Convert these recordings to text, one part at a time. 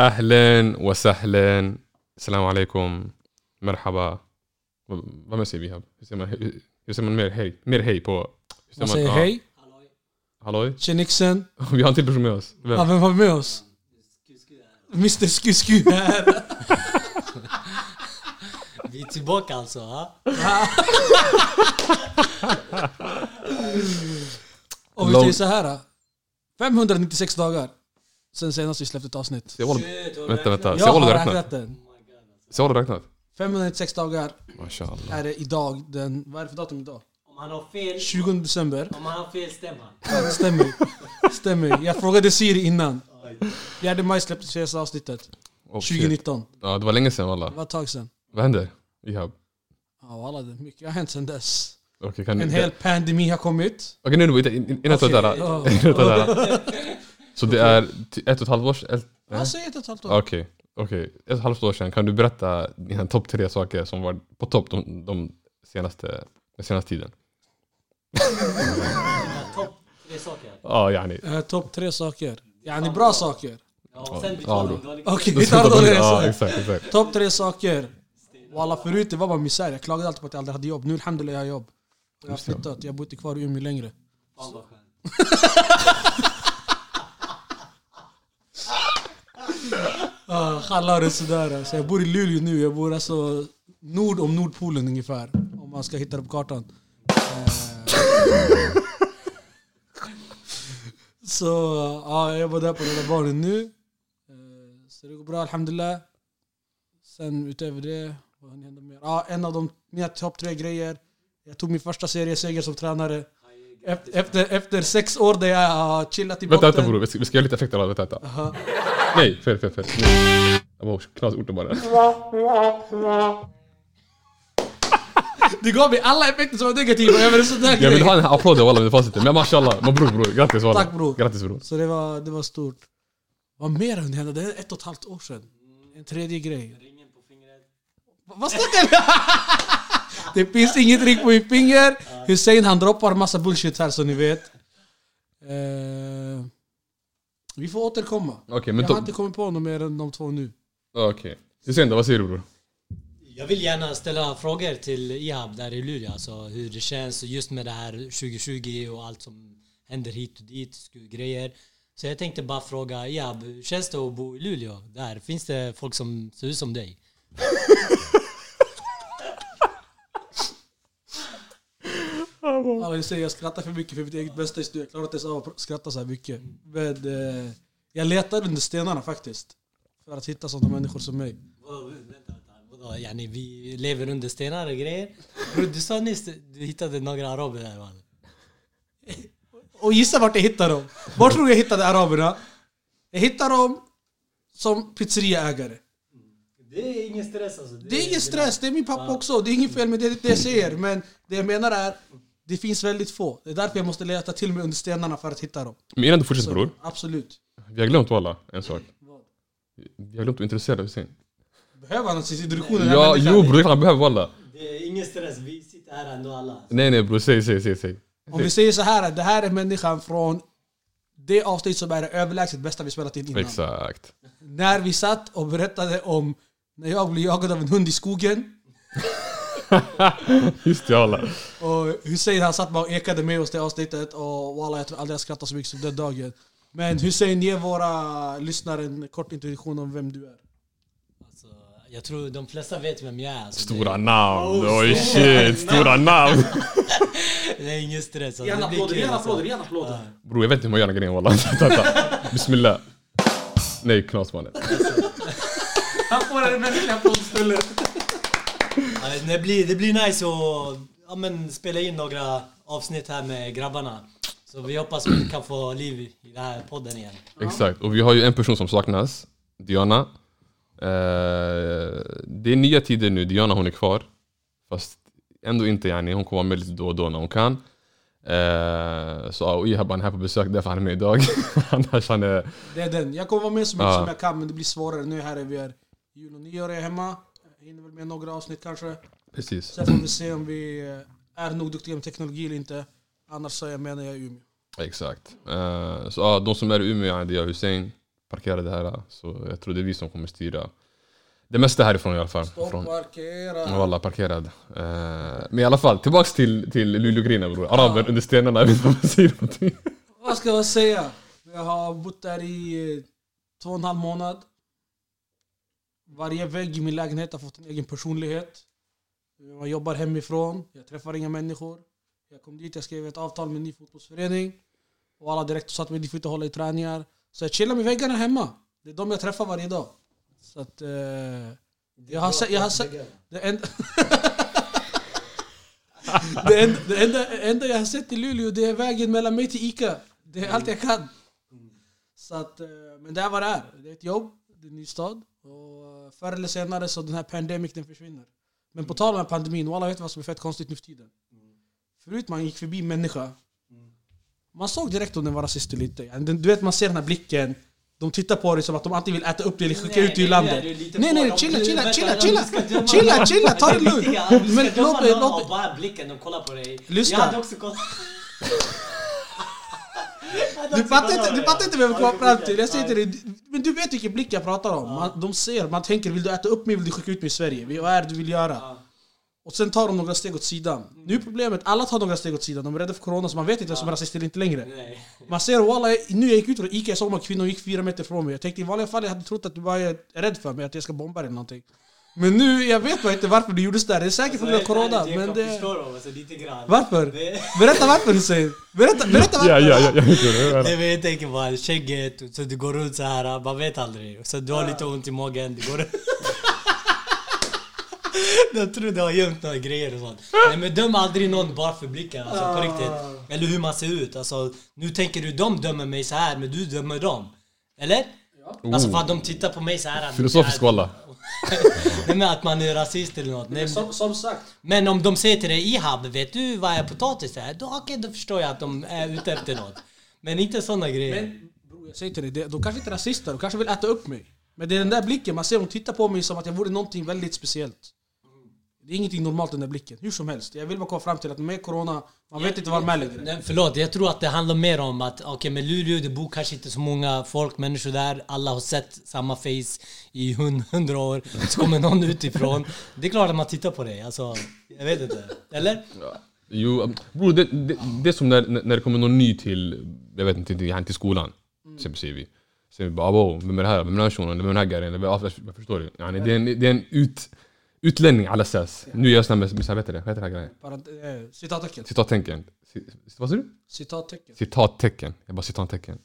Wa sahlen. Salam alaikum. Merhaba. Vad vad säger vi här? Hur säger man, hur, hur säger man mer hej? Mer hej på... Man säger ja, hej, Halloj? tjenixen. Vi har en till person med oss. Vem? Ja, vem har vi med oss? Mr Skusku här. Vi är tillbaka alltså. Ha? Och vi säger så här. 596 dagar sen senast vi släppte ett avsnitt. Shit, har du Vänta, vänta. Se Jag Olle har räknat. räknat den. Se Olle räknat. 596 dagar Mashallah. är det idag. Den, vad är det för datum idag? Om han har fel, 20 december. om han har fel stämmer. Ja, det stämmer. stämmer. Jag frågade Siri innan. 4 maj släpptes senaste avsnittet. Oh, shit. 2019. Ja, det var länge sedan walla. Det var ett tag sedan. Vad hände? Ihab? Ja, walla, det mycket har hänt sedan dess. Okej, kan En hel pandemi har kommit. Okej, nu, nu, innan innan jag tar det där. Ja. innan jag tar det där. Så det är ett och ett halvt år sedan? Jag säger ett och ett halvt år. Okej, okej. Ett och ett halvt år sedan. Kan du berätta dina topp tre saker som var på topp de, de senaste, den senaste tiden? Topp tre saker. Ja, yani. Eh, Topp tre saker. Yani bra saker. Ja, och sen Ja, dåligt. Okej, vi tar det. Ja, så. exakt, exakt. Topp tre saker. Walla förut det var bara misär. Jag klagade alltid på att jag aldrig hade jobb. Nu alhamdulillah jag har jobb. Jag har Just det. flyttat. Jag bor inte kvar i Umeå längre. Fan vad skönt. Ah, och sådär. Så jag bor i Luleå nu. Jag bor alltså nord om Nordpolen ungefär. Om man ska hitta det på kartan. Eh. Så ja, jag var där på Rädda Barnen nu. Eh, så det går bra alhamdulillah. Sen utöver det, vad hände mer? Ja, en av de, mina topp tre grejer. Jag tog min första serieseger som tränare. Efter, efter, sex år där jag har chillat i botten. vänta bror. Vi ska, vi ska göra lite effekter av det. Vänta, vänta. Nej, fel, fel, fel. Nej. Jag var knasorten bara. Du gav mig alla effekter som var negativa över en sån där Jag vill grej. ha en applåd walla med facit. Men mashallah, mabruk bror. Grattis walla. Tack, bror. Grattis bror. Så det var, det var stort. Vad mer har hänt? Det är ett och ett halvt år sedan. En tredje grej. Ringen på fingret. Va- Vad snackar du? Det finns inget ring på mitt finger. Hussein han droppar massa bullshit här så ni vet. Eh, vi får återkomma. Okej, men Jag har inte kommit på något mer än de två nu. Okej. Hussein då, vad säger du bror? Jag vill gärna ställa frågor till Ihab där i Luleå. Alltså hur det känns just med det här 2020 och allt som händer hit och dit, grejer. Så jag tänkte bara fråga Ihab, hur känns det att bo i Luleå? Där, finns det folk som ser ut som dig? Alla jag säger jag skrattar för mycket för mitt eget bästa just nu. Jag klarar inte ens av att skratta så här mycket. Men eh, jag letar under stenarna faktiskt. För att hitta sådana människor som mig. Yani, vi lever under stenar och grejer? Bro, du sa nyss du hittade några araber där man. Och gissa vart jag hittade dem. Var tror du jag hittade araberna? Jag hittade dem som pizzeriaägare. Det är ingen stress alltså. Det är ingen stress, det är min pappa också. Det är inget fel med det, det jag säger. Men det jag menar är, det finns väldigt få. Det är därför jag måste leta till mig under stenarna för att hitta dem. Men innan du fortsätter Så, bror. Absolut. Vi har glömt walla en sak. Vi har glömt att introducera Hussein. Behöver han ens introduktionen? Ja, jo bror, han behöver walla. Det är ingen stress, vi sitter här ändå alla. Nej nej bror, säg, säg, säg, säg. Om vi säger så här, det här är människan från det avsnitt som är det överlägset bästa vi spelat in innan. Exakt. När vi satt och berättade om när jag blev jagad av en hund i skogen. Just det walla. Och Hussein han satt bara och ekade med oss det avsnittet och walla jag tror aldrig jag skrattat så mycket som den dagen. Men Hussein, ge våra lyssnare en kort introduktion om vem du är. Alltså, jag tror de flesta vet vem jag är. Alltså, Stora namn. Oj shit, stora namn. Det, det är ingen stress. Alltså, det blir applåder, alltså. applåder, en applåder. Bror jag vet inte hur man gör den grejen walla. Bismillah. Nej, knas mannen. Han får en mänsklig applåd istället. Det, blir, det blir nice att ja, men, spela in några avsnitt här med grabbarna. Så vi hoppas vi kan få liv i den här podden igen. Exakt, och vi har ju en person som saknas. Diana. Eh, det är nya tider nu, Diana hon är kvar. Fast ändå inte yani, hon kommer vara med lite då och då när hon kan. Eh, så Ihab han är här på besök, därför han är med idag. Annars han är... Det är den. Jag kommer vara med så mycket Ja. som jag kan men det blir svårare nu här är vi är jul och nyår är hemma. Jag hinner väl med några avsnitt kanske. Precis. Sen får vi se om vi eh, är nog duktiga med teknologi eller inte. Annars så jag med när jag Umeå. Exakt. Eh, så ja, de som är i Umeå, jag Hussein. parkera det här. Så jag tror det är vi som kommer styra det mesta härifrån i alla fall. Stopp, Från, parkera. Walla, parkerad. Eh, men i alla fall, tillbaks till, till Luleå-grejen bror. Araber under stenarna, jag vet inte vad man säger någonting. Vad ska jag säga? Jag har bott där i två och en halv månad. Varje vägg i min lägenhet har fått en egen personlighet. Jag jobbar hemifrån, jag träffar inga människor. Jag kom dit, jag skrev ett avtal med en ny fotbollsförening. Och alla direkt sa att ni får inte hålla i träningar. Så jag chillar med väggarna hemma. Det är de jag träffar varje dag. Så att... Eh, jag har sett... Jag har sett det enda, det, enda, det enda, enda jag har sett i Luleå det är vägen mellan mig till Ica. Det är allt jag kan. Så att, eh, men det är vad det är. Det är ett jobb, det är en ny stad. Och förr eller senare så den här pandemic den försvinner. Men på tal om pandemin, alla vet vad som är fett konstigt nu för tiden. Förut man gick förbi en människa. Man såg direkt om den var rasist eller inte. Du vet man ser den här blicken. De tittar på dig som att de antingen vill äta upp dig eller skicka ut dig ur landet. Nej nej, chilla chilla chilla chilla! Chilla chilla, ta det lugnt! Men låt mig, låt mig... Bara blicken, de kollar på dig. Lyssna. Jag hade också kollat. Du fattar inte, du fattar inte vad jag komma fram till. Jag säger till dig, men du vet vilken blick jag pratar om. Man, de ser, man tänker vill du äta upp mig, vill du skicka ut mig i Sverige? Vad är det du vill göra? Och sen tar de några steg åt sidan. Nu är problemet, alla tar några steg åt sidan. De är rädda för corona så man vet inte vem som är rasist eller inte längre. Man ser walla, nu jag gick ut från Ica, jag såg kvinna och gick fyra meter från mig. Jag tänkte i vanliga fall jag hade trott att du bara är rädd för mig, att jag ska bomba dig eller någonting. Men nu, jag vet bara inte varför du gjorde sådär. Det är säkert på grund av corona. Jag Men kan det... förstå dem, alltså, lite grann. Varför? Det- Berätta varför Hussein! Berätta, berätta varför! Ja, ja, ja, jag vet jag tänker bara skägget, så du går runt så här, man vet aldrig. Så du har lite ont i magen, du går Jag tror du har gömt några grejer och sånt. Nej men döm aldrig någon bara för blicken, alltså på riktigt. Eller hur man ser ut. Alltså, nu tänker du de dömer mig så här men du dömer dem. Eller? Alltså för att de tittar på mig så här. Filosofisk walla. Nej men att man är rasist eller något. Nej, Som, som sagt, men om de säger till dig Ihab, vet du vad är potatis är? Då, okej, då förstår jag att de är ute efter något. Men inte såna grejer. Men bror, jag säger till dig, de kanske inte är rasister, de kanske vill äta upp mig. Men det är den där blicken, man ser de tittar på mig som att jag vore någonting väldigt speciellt. Det är ingenting normalt den där blicken, hur som helst. Jag vill bara komma fram till att med corona, man vet inte var de är längre. Nej, förlåt, jag tror att det handlar mer om att okej, men Luleå, det bor kanske inte så många folk, människor där. Alla har sett samma face i hund- hundra år. Så kommer någon utifrån. Det är klart att man tittar på dig. Alltså, jag vet inte. Eller? Jo, um, bror, det, det, det är som när, när det kommer någon ny till, jag vet inte, till, till skolan. Exempel säger vi. Säger vi bara vem är det här? Vem är den här shunon? Vem är den här grejen? Vad vad förstår? Yani, det är en, det är en ut, utlänning alla säs. Nu gör jag här med, vet du det? Vad heter det här grejen? Eh, citattecken. Citattecken. Ci- Vad sa du? Citattecken. Citattecken. Jag bara citattecken.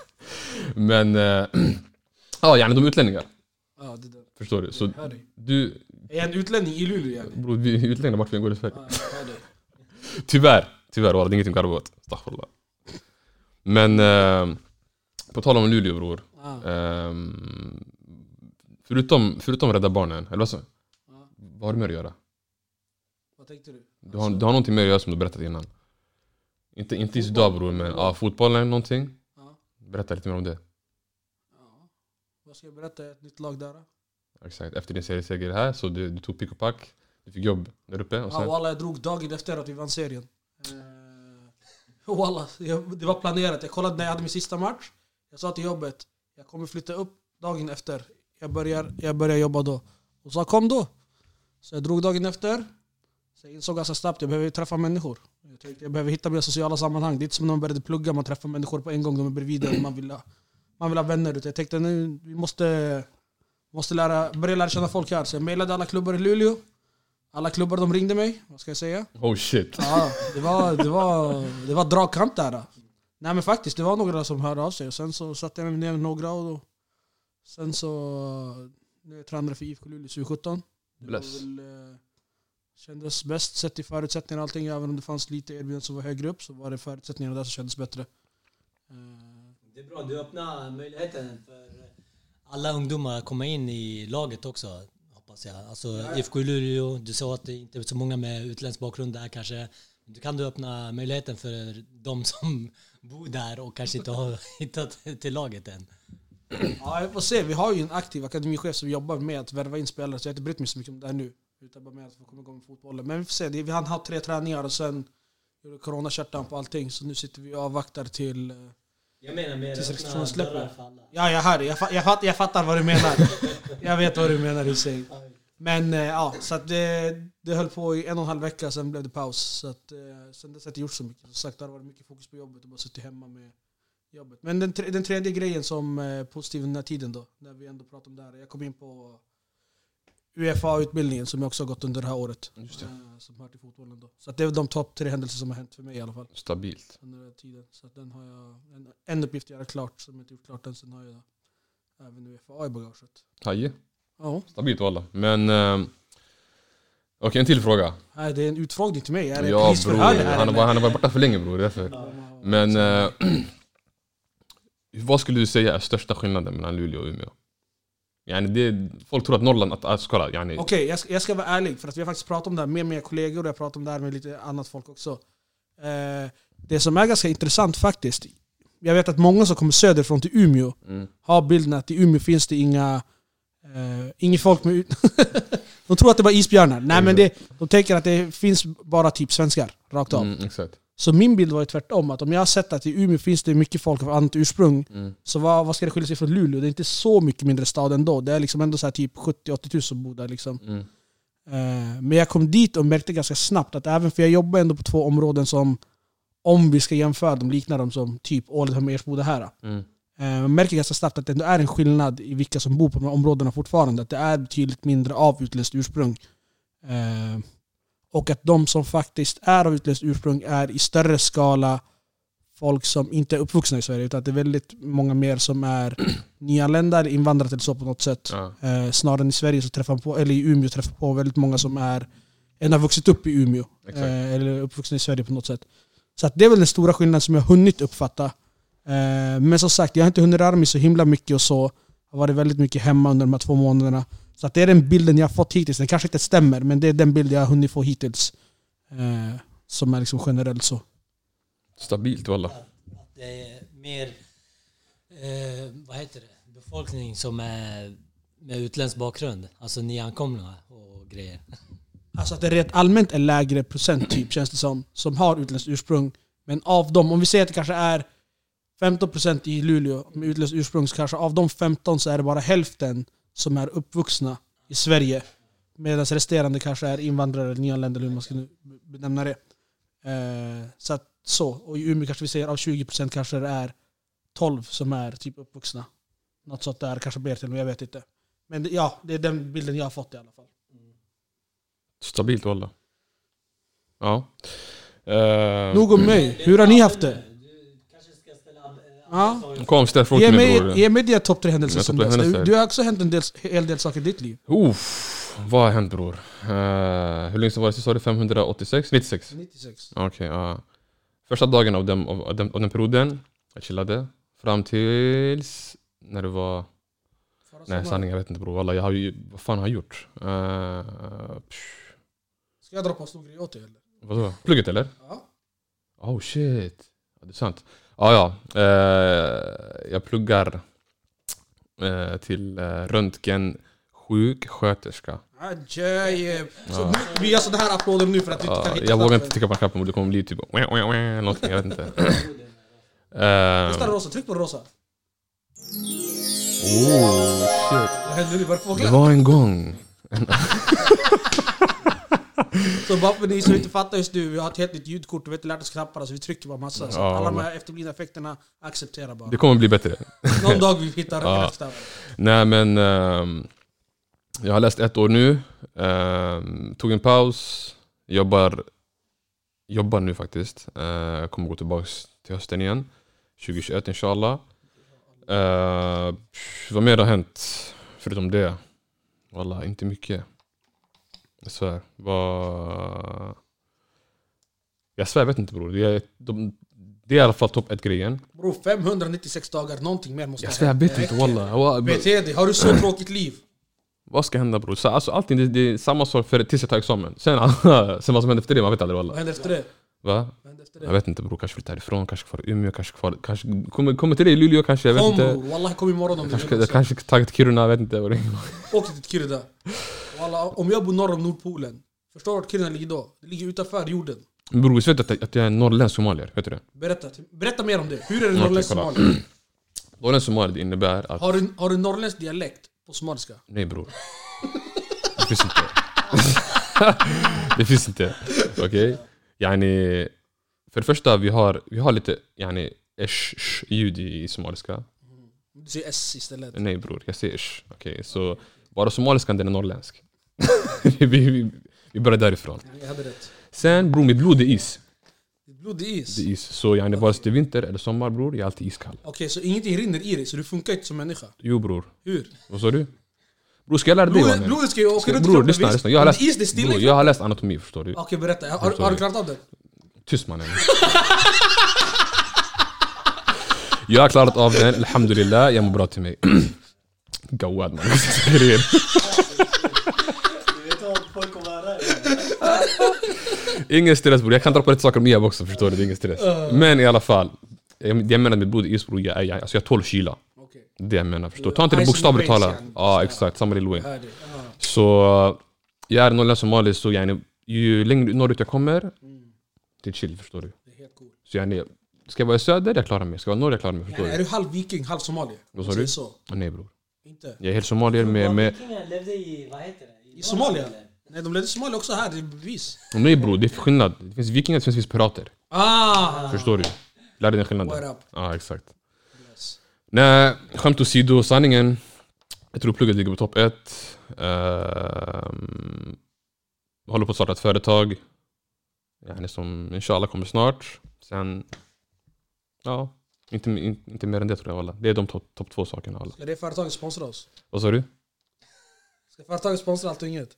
Men, eh, ja yani de är utlänningar. Ja, det där. Förstår du? Så du, Är jag en utlänning i Luleå yani? bror vi är utlänningar vart vi än går i Sverige. Ja. Tyvärr, tyvärr walla, det är ingenting att garva åt. Astaghfirullah. Men, eh, på tal om Luleå bror. Ja. Ehm, förutom, förutom Rädda Barnen, eller vad, så, Ja. Vad har du mer att göra? Vad tänkte du? Du har, du har någonting mer att göra som du berättat innan. Inte, inte just idag bror, men ja, fotbollen någonting. Ja. Berätta lite mer om det. Ja. Vad ska jag berätta? Ett nytt lag där? Exakt, efter din serieseger här så du, du tog pick och pack. Du fick jobb där uppe och Ja, sen... walla, jag drog dagen efter att vi vann serien. Eh, walla, det var planerat. Jag kollade när jag hade min sista match. Jag sa till jobbet, jag kommer flytta upp dagen efter. Jag börjar, jag börjar jobba då. Och sa kom då. Så jag drog dagen efter. Så jag insåg ganska snabbt att jag behöver träffa människor. Jag tänkte jag behöver hitta mina sociala sammanhang. Det är inte som när man började plugga, man träffar människor på en gång, de är bredvid en, man vill ha, man vill ha vänner. utan Jag tänkte nu, vi måste, måste lära, börja lära känna folk här. Så jag mejlade alla klubbar i Luleå. Alla klubbar de ringde mig, vad ska jag säga? Oh shit. Ja, det var, det var, det var dragkamp där. Nej men faktiskt, det var några som hörde av sig. Och sen så satte jag mig ner med några och då, sen så... Nu är jag tränare för IFK Luleå 2017. Bless. väl, eh, kändes bäst sett till förutsättningarna och allting. Även om det fanns lite erbjudanden som var högre upp så var det förutsättningarna där som kändes bättre. Eh, Det är bra, du öppnar möjligheten för alla ungdomar att komma in i laget också. Hoppas jag. Alltså IFK Luleå, du sa att det inte är så många med utländsk bakgrund där kanske. Du kan du öppna möjligheten för de som bor där och kanske inte har hittat till laget än. Ja, jag får se. Vi har ju en aktiv akademichef som jobbar med att värva in spelare, så jag har inte brytt mig så mycket om det här nu. Utan bara med att få komma igång med fotbollen. Men vi får se. Vi hann ha tre träningar och sen gjorde corona shutdown på allting. Så nu sitter vi och avvaktar till, eh, Jag menar Tills öppna dörrar för alla. Ja, jag hör det. Jag, jag, fatt, jag fattar vad du menar. jag vet vad du menar Hussein. Men eh, ja, så att det, det höll på i en och en halv vecka, sen blev det paus. Så att, eh, sen dess har jag inte gjort så mycket. Som sagt, det har varit mycket fokus på jobbet och bara suttit hemma med jobbet. Men den, den tredje grejen som är positiv den här tiden då, när vi ändå pratar om det här. Jag kom in på UFA-utbildningen som jag också har gått under det här året. Just det. eh, Som hör till fotbollen då. Så det är de topp tre händelser som har hänt för mig i alla fall Stabilt. under den tiden. Så den har jag en, en uppgift att göra klart som jag inte gjort klart än. Sen har jag även UFA i bagaget. Haje. Ja, Stabilt walla. Men... Eh, Okej, en till fråga. Nej, det är en utfrågning till mig. Är det Ja bror, han har, han varit borta för länge bror. Därför. Men... Eh, vad skulle du säga är största skillnaden mellan Luleå och Umeå? Yani det, folk tror att Norrland... Att, alltså, kolla, yani, Okej, jag, ska, jag ska vara ärlig. För att vi har faktiskt pratat om det här med mina kollegor och jag har pratat om det här med lite annat folk också. Eh, det som är ganska intressant faktiskt. Jag vet att många som kommer söderifrån till Umeå mm, har bilden att i Umeå finns det inga... Eh, inget folk med... de tror att det bara är isbjörnar. Nej men det, de tänker att det finns bara typ svenskar. Rakt av. mm, exakt. Så min bild var ju tvärtom. Att om jag har sett att i Umeå finns det mycket folk av annat ursprung Mm, Så vad, vad ska det skilja sig från Luleå? Det är inte så mycket mindre stad ändå. Det är liksom ändå så typ 70-80 000 som bor där. Liksom. mm, Eh, men jag kom dit och märkte ganska snabbt att även för jag jobbar ändå på två områden som, om vi ska jämföra dem, liknar dem som typ Ålidhem och Ersboda här. mm, man märker ganska snabbt att det ändå är en skillnad i vilka som bor på de här områdena fortfarande. Att det är betydligt mindre av utländskt ursprung. Eh, och att de som faktiskt är av utländskt ursprung är i större skala folk som inte är uppvuxna i Sverige. Utan att det är väldigt många mer som är nyanlända eller invandrare eller så på något sätt. ja, Eh, snarare än i Sverige, så träffar man på, eller i Umeå träffar man på väldigt många som är än har vuxit upp i Umeå. Eh, eller uppvuxna i Sverige på något sätt. Så att det är väl den stora skillnaden som jag hunnit uppfatta. Eh, men som sagt, jag har inte hunnit röra mig så himla mycket och så. Jag har varit väldigt mycket hemma under de här två månaderna. Så att det är den bilden jag har fått hittills. Den kanske inte stämmer, men det är den bild jag har hunnit få hittills. Eh, som är liksom generell så. Stabilt walla. Att det är mer, eh, vad heter det, befolkning som är med utländsk bakgrund. Alltså nyankomna och grejer. Alltså att det rent allmänt är lägre procent typ, känns det som, som har utländskt ursprung. Men av dem, om vi säger att det kanske är 15% i Luleå med utländskt ursprung, så kanske av de 15 så är det bara hälften som är uppvuxna i Sverige. Medan resterande kanske är invandrare, nyanlända eller hur man ska benämna det. Eh, så att så. Och i Umeå kanske vi säger av 20% kanske det är 12 som är typ uppvuxna. Något sånt där, kanske mer till och jag vet inte. Men det, ja, det är den bilden jag har fått i alla fall. Stabilt walla. Ja. Eh, Nog om mig. Hur har ni haft det? Du kanske ska ställa eh, Ja. frågor. Kom ställ frågor Ge mig ge mig dina topp tre händelser som dess. Du, du har också hänt en del, hel del saker i ditt liv. Uff, vad har hänt bror? Eh, hur länge sedan var det? Sa du 586? 96? 96. Okej, ja. Första dagen av den, av, den, av den perioden, jag chillade. Fram tills... När det var... Nej sanningen, jag vet inte bror. Jag har ju... Vad fan har jag gjort? Uh, Ska jag dra på en stor grej åt dig eller? vadå? Plugget eller? Ja. Oh shit. Ja, det är sant. Ah, ja, eh, jag pluggar eh, till eh, röntgen sjuksköterska. Adjö. Så Ja. nu- Vi gör sådana här applåder nu för att vi inte Ja, kan hitta jag vågar inte trycka på knappen, det kommer bli typ någonting, jag vet inte. Testa Eh, rosa, tryck på rosa. oh shit. Det var en gång. Så bara för ni som inte fattar just nu, vi har ett helt nytt ljudkort och vi har inte lärt oss knapparna så vi trycker bara massa. Så Ja, alla de men- här efterblivna effekterna, acceptera bara. Det kommer bli bättre. Någon dag vi hittar Ja. rätt knapp. Nej men ehm, jag har läst ett år nu, ehm, tog en paus, jobbar, jobbar nu faktiskt. Uh, kommer gå tillbaka till hösten igen, 2021 inshallah. Uh, vad mer har hänt förutom det? Walla, inte mycket. Jag svär. Vad... Jag svär, jag vet inte bror. Det är, de, det är i alla fall topp ett grejen. Bro, 596 dagar, någonting mer måste Jag svär, jag vet inte walla. Bete dig, har du så tråkigt liv? Vad ska hända bror? Så, alltså, allting, det, det är samma sak för, tills jag tar examen. Sen, sen vad som händer efter det, man vet aldrig Vad walla. händer efter det? Va? Vad Jag vet inte bror, kanske flyttar härifrån, kanske i Umeå, kanske kvar, kanske kommer, kommer till dig i Luleå kanske, jag vet Kom inte. bror, wallah kom imorgon om du vill också. kanske tagit Kiruna, jag vet inte. vad. Åk till Kiruna. Wallah, om jag bor norr om Nordpolen, förstår du vart Kiruna ligger då? Det ligger utanför jorden. Bror visst vet att, att jag är norrländsk somalier? Vet du det? Berätta, berätta mer om det. Hur är det norrländsk somalier? Norrländsk somalier det innebär att... Har du, har du norrländsk dialekt på somaliska? Nej bror. Det finns inte. det finns inte. Okej? Yani, för det första, vi har, vi har lite yani, sh, ljud i, somaliska. Du säger S istället. Nej bror, jag säger sh. Okej, så bara somaliskan den är norrländsk. vi, vi, vi börjar därifrån. Jag hade rätt. Sen bror, mitt blod är is. Blod är is. Det är is. Så yani, vare sig det är vinter eller sommar bror, jag är alltid iskall. Okej, så ingenting rinner i dig, så du funkar inte som människa? Jo bror. Hur? Vad sa du? Bror ska jag lära dig mannen? blodet ska ju åka runt Bror lyssna, lyssna. Jag har läst, is, det stilla bror, jag har läst anatomi förstår du. Okej, berätta. Har, har du klarat av det? Tyst mannen. Jag har klarat av den, alhamdulillah, jag mår bra till mig. Gawad man. Grejer. Du vet om folk kommer höra Ingen stress bror, jag kan dra på lite saker Iab också förstår du, det är ingen stress. Men i alla fall, jag jag menar med blod i is bror, jag, är- jag, alltså jag tål kyla. Okej. Det jag menar, förstår du? Ta inte det bokstavligt talat. Ja exakt, samma Lil Wayne. Här är det. Ja. Så jag är norrländsk somali så yani, ju längre norrut jag kommer, det är chill förstår du. Det är helt cool. Så yani, ska jag vara i söder, jag klarar mig. Ska jag vara i norr, jag klarar mig. Förstår Är du? du halv viking, halv somalier? Vad sa du? Så. Nej bror. Inte? Jag är helt somalier med, med Vikingar levde i, vad heter det? I Somalia? Nej, de i Somalia också här, det är bevis. Nej bror, det är skillnad. Det finns vikingar, det finns pirater. Ah! Förstår du? Lär dig den skillnaden. What up? Ja, exakt. Yes. Nej, skämt åsido, sanningen. Jag tror plugget ligger på topp ett. Ehm, håller på att starta ett företag. Yani som inshallah kommer snart. Sen, ja, inte, inte, inte mer än det tror jag alla. Det är de topp top två sakerna alla. Ska det företaget sponsra oss? Vad sa du? Ska företaget sponsra allt och inget?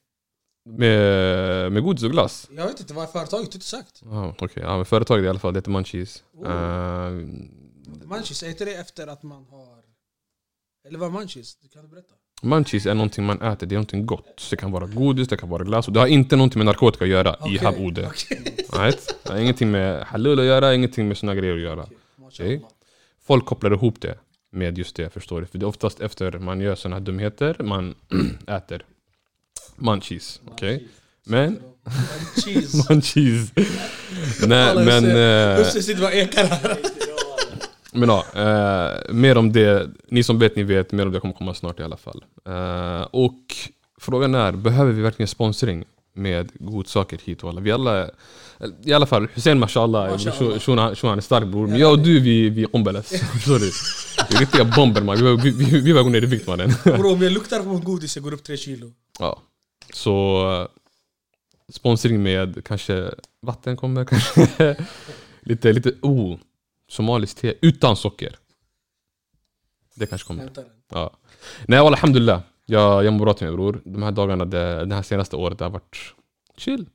Med, med godis och glass? Jag vet inte, vad är företaget? Du har inte sagt. Ja, okej. Ja, men företaget i alla fall, det heter Munchies. Oh. Ehm, Munchies, är inte det efter att man har... Eller vad är munchies? Du kan berätta? Munchies är någonting man äter, det är någonting gott. Det kan vara godis, det kan vara glass. Och det har inte någonting med narkotika att göra i Okej, Habode. okej. Right? Det har ingenting med halal att göra, ingenting med såna grejer att göra. Mashallah. Folk kopplar ihop det med just det, förstår du? För det är oftast efter man gör såna här dumheter man äter munchies. Okej? Men, Cheese. munchies. Nej men... eh, Husse sitter bara och ekar här. Men ja, eh, mer om det. Ni som vet, ni vet. Mer om det kommer komma snart i alla fall. Eh, och frågan är, behöver vi verkligen sponsring med godsaker hit och alla? Vi alla, i alla fall Hussein mashallah, Mashallah. shunon är stark bror. Men jag och du vi, vi är ombeles. Förstår du? Vi är riktiga bomber man. Vi, var- vi, vi, vi var gå ner i vikt mannen. Bro, om jag luktar på godis jag går upp tre kilo. Ja. Så sponsring med kanske vatten kommer kanske. lite, lite, oh. Somaliskt te utan socker. Det kanske kommer. Ja. Nej walla, alhamdulillah. Jag, jag mår bra till mig bror. De här dagarna, det, det här senaste året, det har varit chill.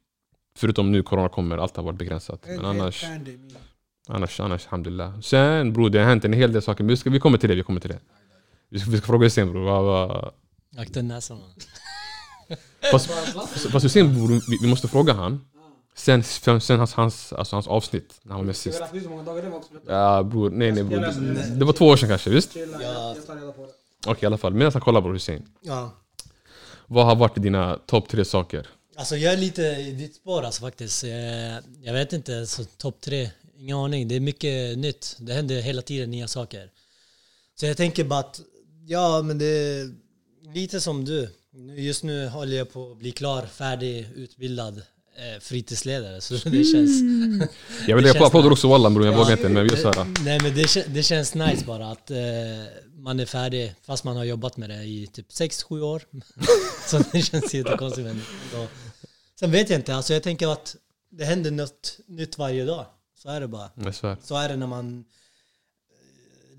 Förutom nu corona kommer, allt har varit begränsat. Men En annars, annars, annars alhamdulillah. Sen bror, det har hänt en hel del saker. Men vi, ska, vi kommer till det, vi kommer till det. Vi ska, vi ska fråga sen bror. Akta näsan. Fast, fast Hussein bror, vi, vi måste fråga han. Sen, sen, sen hans, hans, alltså hans avsnitt, när han var med sist. Ja bror, nej nej bror. Det, det var två år sedan kanske, visst? Ja. Okej i alla fall, medan han kollar bror Hussein. Ja. Vad har varit dina topp tre saker? Alltså jag är lite i ditt spår alltså faktiskt. Eh, Jag vet inte, så topp tre, ingen aning. Det är mycket nytt. Det händer hela tiden nya saker. Så jag tänker bara att, ja men det är lite som du. Just nu håller jag på att bli klar, färdig, utbildad eh, fritidsledare. Så det känns... Jag vill applåder nice. också wallan bror, jag vågar inte men vi gör såhär. Nej men det, det känns nice bara att eh, man är färdig fast man har jobbat med det i typ 6-7 år. så det känns jättekonstigt. Men då. Sen vet jag inte, alltså jag tänker att det händer något nytt varje dag. Så är det bara. Jag. Så är det när man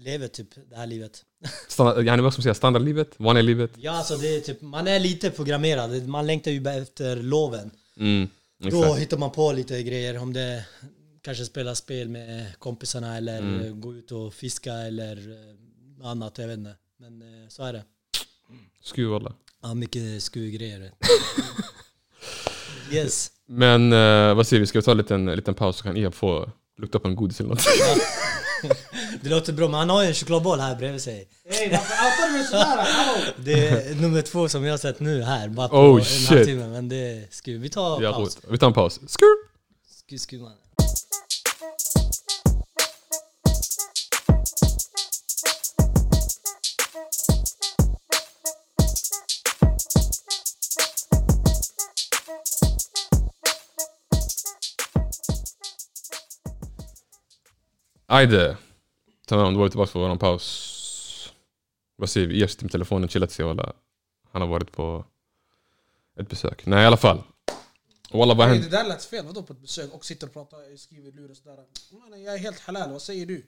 lever typ det här livet. Standard, yani, vad ska man säga, standardlivet? Vanliga livet? Ja alltså det är typ, man är lite programmerad. Man längtar ju efter loven. Mm, Då exakt. hittar man på lite grejer om det kanske spela spel med kompisarna eller Mm. gå ut och fiska eller eh, annat, jag vet inte. Men eh, så är det. Skruv walla. Ja, mycket skugrejer. yes. Men eh, vad säger vi, ska vi ta en liten, liten paus så kan Iab få lukta på en godis eller något? Det låter bra, men han har ju en chokladboll här bredvid sig. Ey, varför outar du mig sådär? Hallå! Det är nummer två som jag har sett nu här, bara på Oh, en shit. halvtimme. Men det ska vi ta paus. vi tar en paus. Skur! Sku, sku, mannen. Ajde. Tamam, då var vi tillbaka på våran paus. Vad säger vi? Sitter med telefonen, chillat sig walla. Han har varit på ett besök. Nej i alla fall. Walla vad hände? det där lät fel, vadå på ett besök? Och sitter och pratar, skriver i luren sådär. Mannen jag är helt halal, vad säger du?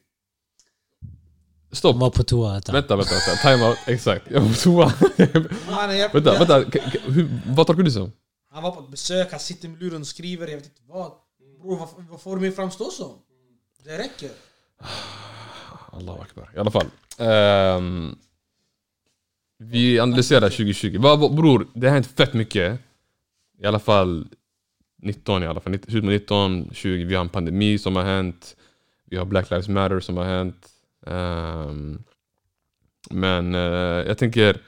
Stopp! Var på toa. Vänta. Vänta, vänta, vänta. Time out. Exakt. Jag var på toa. Vänta, vänta. K- k- hur, vad tolkar du som? Han var på ett besök, han sitter med luren och skriver, jag vet inte vad. Bror vad, vad får du mig framstå som? Det räcker. Allahu akbar. I alla fall. Um, vi analyserar 2020. Vad, bror, det har hänt fett mycket. I alla fall 19 i alla fall. 2019, 20. Vi har en pandemi som har hänt. Vi har Black Lives Matter som har hänt. Um, men uh, jag tänker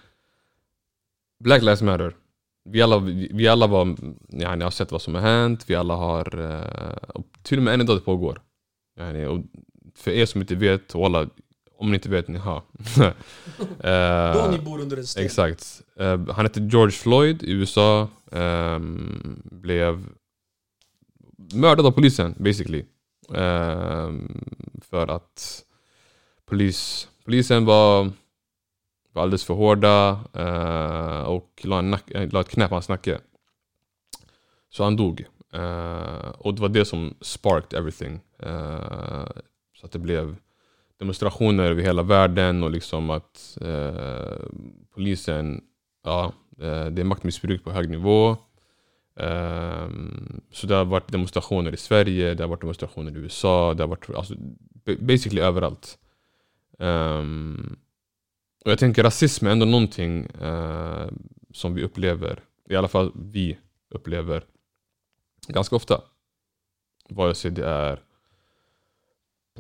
Black Lives Matter. Vi alla, vi, vi alla var, yani, har sett vad som har hänt. Vi alla har, uh, och till och med än idag det pågår. Yani, och för er som inte vet, walla, om ni inte vet, ni har. Eh, Då ni bor under en sten. Exakt. Eh, han hette George Floyd i USA. ehm, blev mördad av polisen basically. Ehm, för att polis, polisen var, var alldeles för hårda eh, och la, en nack, la ett knä på hans nacke. Så han dog. Eh, och det var det som sparked everything. Eh, så att det blev demonstrationer över hela världen och liksom att eh, polisen, ja, eh, det är maktmissbruk på hög nivå. Eh, så det har varit demonstrationer i Sverige, det har varit demonstrationer i USA, det har varit alltså, basically överallt. Eh, och jag tänker rasism är ändå någonting eh, som vi upplever, i alla fall vi upplever ganska ofta. Vare sig det är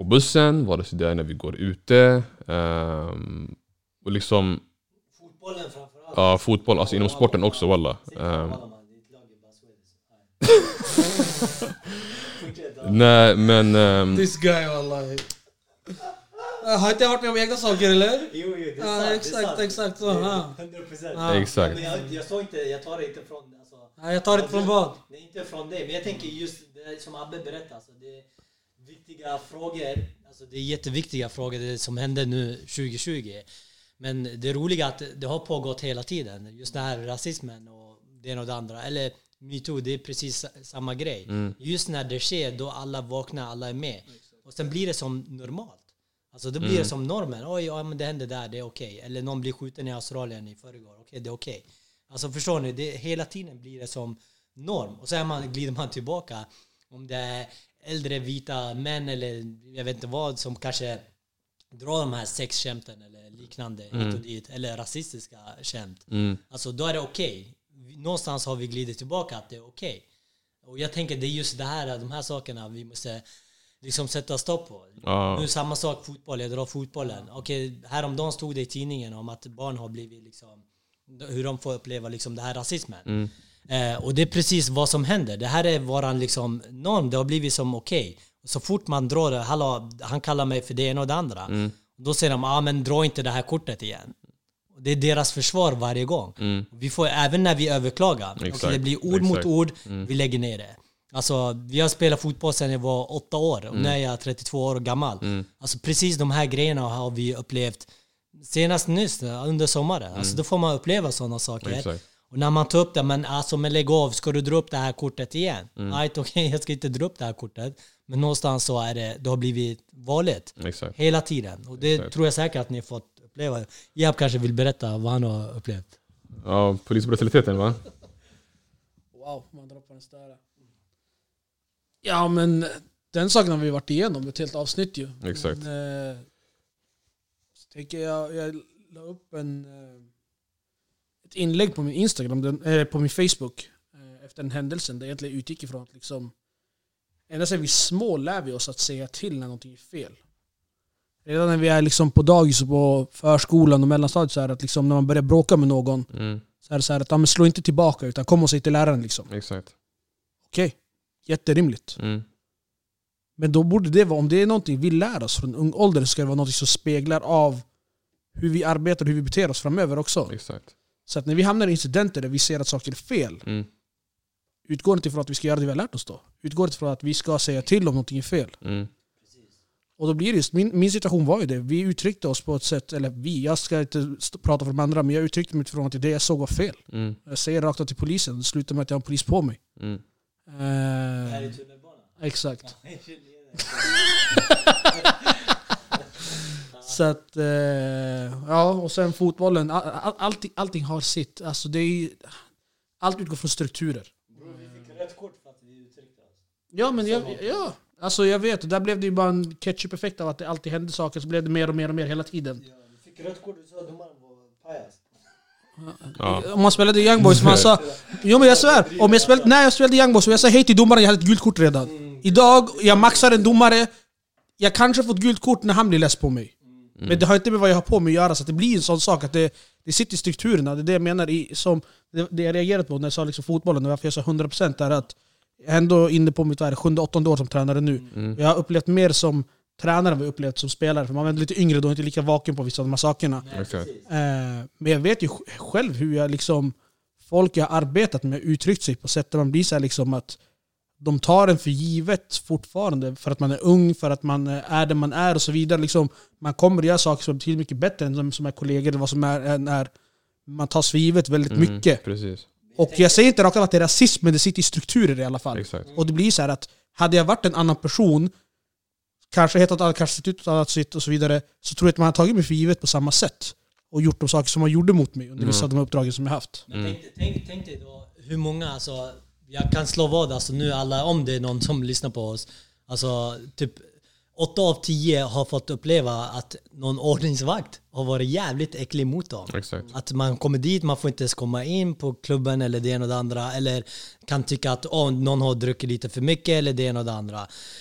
på bussen, vare sig det är när vi går ute. ehm, och liksom, Fotbollen framförallt. ja, fotboll, alltså inom sporten också walla. Ehm, nej men, ehm, This guy wallahi. Uh, har inte jag varit med om egna saker eller? Jo, jo, det är Ja, sant, det är exakt, sant. exakt så, Det är ja. 100 procent. Ja. exakt. Men jag, jag, såg inte, jag tar det inte från... Alltså, Nej, jag tar det från vad? Nej, inte från dig. Men jag tänker just det som Abbe berättade. Alltså, det viktiga frågor. Alltså, det är jätteviktiga frågor det som händer nu 2020. Men det roliga är att det har pågått hela tiden. Just den här rasismen och det ena och det andra. Eller metoo, det är precis samma grej. Just när det sker, då alla vaknar, alla är med. Och sen blir det som normalt. Alltså då blir det som normen. Oj, ja, men det hände där, det är okej. Eller någon blir skjuten i Australien i förrgår. Okej, det är okej. Alltså förstår ni? Det, hela tiden blir det som norm. Och sen man, glider man tillbaka. Om det är äldre vita män eller jag vet inte vad som kanske drar de här sexskämten eller liknande hit och dit. Eller rasistiska skämt. Mm, Alltså då är det okej. Någonstans har vi glidit tillbaka att det är okej. Och jag tänker det är just det här, de här sakerna vi måste liksom sätta stopp på. Ja. Nu samma sak fotboll, jag drar fotbollen. Okej, häromdagen stod det i tidningen om att barn har blivit liksom hur de får uppleva liksom det här rasismen. Eh, och det är precis vad som händer. Det här är våran liksom norm. Det har blivit som okej. Så fort man drar det, hallå, han kallar mig för det ena och det andra. Då säger de, ah, men dra inte det här kortet igen. Det är deras försvar varje gång. Vi får, även när vi överklagar, Exakt, det blir ord mot exakt. ord, vi lägger ner det. Alltså, vi har spelat fotboll sedan jag var åtta år och nu är jag 32 år gammal. Alltså precis de här grejerna har vi upplevt senast nyss, under sommaren. Alltså då får man uppleva sådana saker. Exakt. Och när man tar upp det, men alltså men lägg av, ska du dra upp det här kortet igen? Nej, okej, jag ska inte dra upp det här kortet. Men någonstans så är det, det har blivit vanligt. Exakt. Hela tiden. Och det Exakt. tror jag säkert att ni har fått uppleva. Jab kanske vill berätta vad han har upplevt. Ja, polisbrutaliteten va? Wow, man drar på den där. Ja men den saken har vi varit igenom ett helt avsnitt ju. Exakt. Men, eh, så tänker jag, jag la upp en, eh, ett inlägg på min Instagram, den, eh, på min Facebook eh, efter den händelsen där jag egentligen utgick ifrån att liksom ända sedan vi är små lär vi oss att säga till när någonting är fel. Redan när vi är liksom på dagis och på förskolan och mellanstadiet så är att liksom när man börjar bråka med någon Mm, så är det så här att ja, slå inte tillbaka utan kom och säg till läraren liksom. exakt. Okej. jätterimligt. Mm. Men då borde det vara, om det är någonting vi lär oss från ung ålder, så ska det vara något som speglar av hur vi arbetar och hur vi beter oss framöver också. Exakt. Så att när vi hamnar i incidenter där vi ser att saker är fel, Mm. utgår inte från att vi ska göra det vi har lärt oss då. Utgår inte från att vi ska säga till om någonting är fel. Mm. Och då blir det just, min, min situation var ju det, vi uttryckte oss på ett sätt, eller vi, jag ska inte prata för de andra, men jag uttryckte mig utifrån att det jag såg var fel. Mm. Jag säger rakt ut till polisen, det slutar med att jag har en polis på mig. Mm. Här i tunnelbanan. exakt. Så att, eh, ja, och sen fotbollen, all, all, allting, allting har sitt. Alltså det är, allt utgår från strukturer. Bror, vi fick rött kort för att vi uttryckte oss. Ja, men jag, ja. Alltså jag vet, där blev det ju bara en ketchup-effekt av att det alltid hände saker, så blev det mer och mer och mer hela tiden. Ja, vi fick rött kort, du sa domaren var pajas. Ja. Om man spelade Young Boys, man sa... Jo men jag svär, om jag spelade, när jag spelade Young Boys och jag sa hej till domaren, jag hade ett gult kort redan. Idag, jag maxar en domare, jag kanske fått gult kort när han blir less på mig. Men det har inte med vad jag har på mig att göra, så att det blir en sån sak att det, det sitter i strukturerna. Det är det jag menar, i, som, det, det jag reagerat på när jag sa liksom fotbollen, och varför jag sa 100% är att jag är ändå inne på mitt vad är det, sjunde, åttonde år som tränare nu. Mm. Jag har upplevt mer som tränare än vad jag upplevt som spelare, för man är lite yngre då och inte lika vaken på vissa av de här sakerna. Exakt. Eh, men jag vet ju sj- själv hur jag liksom folk jag har arbetat med uttryckt sig på sätt där man blir så liksom att de tar en för givet fortfarande för att man är ung, för att man eh, är där man är och så vidare. Liksom, man kommer att göra saker som är betydligt mycket bättre än de som är kollegor, eller vad som är, än är man tas för givet väldigt Mm. mycket. Precis. Och jag säger inte rakt av att det är rasism, men det sitter i strukturer i alla fall. Exakt. Och det blir så här att hade jag varit en annan person, kanske hetat annat, kanske sett ut på ett annat sätt och så vidare, så tror jag att man har tagit mig för givet på samma sätt. Och gjort de saker som man gjorde mot mig under vissa Mm. av de uppdragen som jag haft. Men tänk, tänk, tänk dig då hur många, alltså, jag kan slå vad alltså nu alla, om det är någon som lyssnar på oss. Alltså typ 8 av 10 har fått uppleva att någon ordningsvakt har varit jävligt äcklig mot dem. Exakt. Att man kommer dit, man får inte ens komma in på klubben eller det ena och det andra. Eller kan tycka att oh, någon har druckit lite för mycket eller det ena och det andra.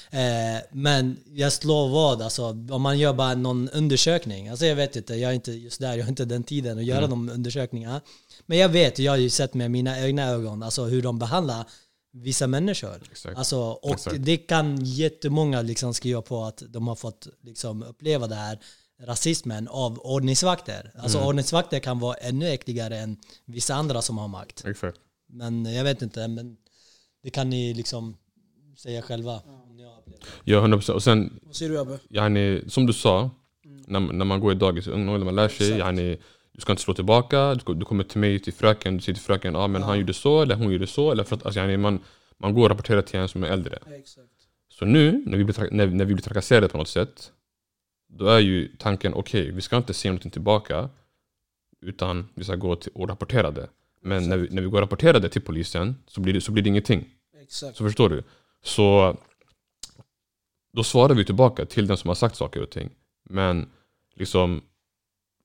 Eh, men jag slår vad, alltså, om man gör bara någon undersökning. Alltså jag vet inte, jag är inte just där, jag har inte den tiden att göra de undersökningarna. Men jag vet, jag har ju sett med mina egna ögon alltså, hur de behandlar vissa människor. Exakt. Alltså, och Exakt. det kan jättemånga liksom skriva på att de har fått liksom uppleva det här rasismen av ordningsvakter. Alltså Mm. ordningsvakter kan vara ännu äckligare än vissa andra som har makt. Exakt. Men jag vet inte, men det kan ni liksom säga själva. Ja, 100%. Och sen, Vad säger du Abbe? yani, som du sa, när, när man går i dagis ålder, man lär sig, Exakt. yani, du ska inte slå tillbaka, du, du kommer till mig, till fröken, du säger till fröken, ah, men han gjorde så, eller hon gjorde så, eller för att, alltså, man, man går och rapporterar till en som är äldre. Exakt. Så nu, när vi blir, när, när vi blir trakasserade på något sätt, då är ju tanken okej, vi ska inte se någonting tillbaka, utan vi ska gå till och rapportera det. Men när vi, när vi går och rapporterar det till polisen så blir det, så blir det ingenting. Exakt. Så förstår du? Så då svarar vi tillbaka till den som har sagt saker och ting. Men liksom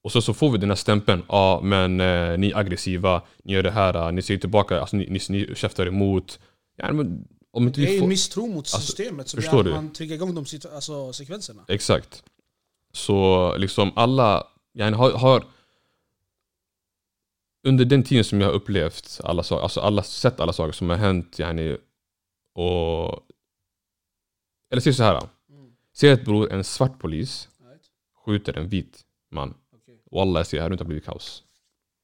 och så, så får vi den här stämpeln, ja men eh, ni är aggressiva, ni gör det här, eh, ni säger tillbaka, alltså, ni, ni, ni käftar emot. Ja, men, om inte Det är vi en får, misstro mot Alltså, systemet som förstår man triggar igång de alltså, sekvenserna. Exakt. Så liksom alla, jag har, har under den tiden som jag har upplevt alla saker, alltså alla, sett alla saker som har hänt yani, och eller säg så här. Mm. Säg att bror, en svart polis Right. skjuter en vit man. Okej. Wallah jag säger, det hade inte blivit kaos.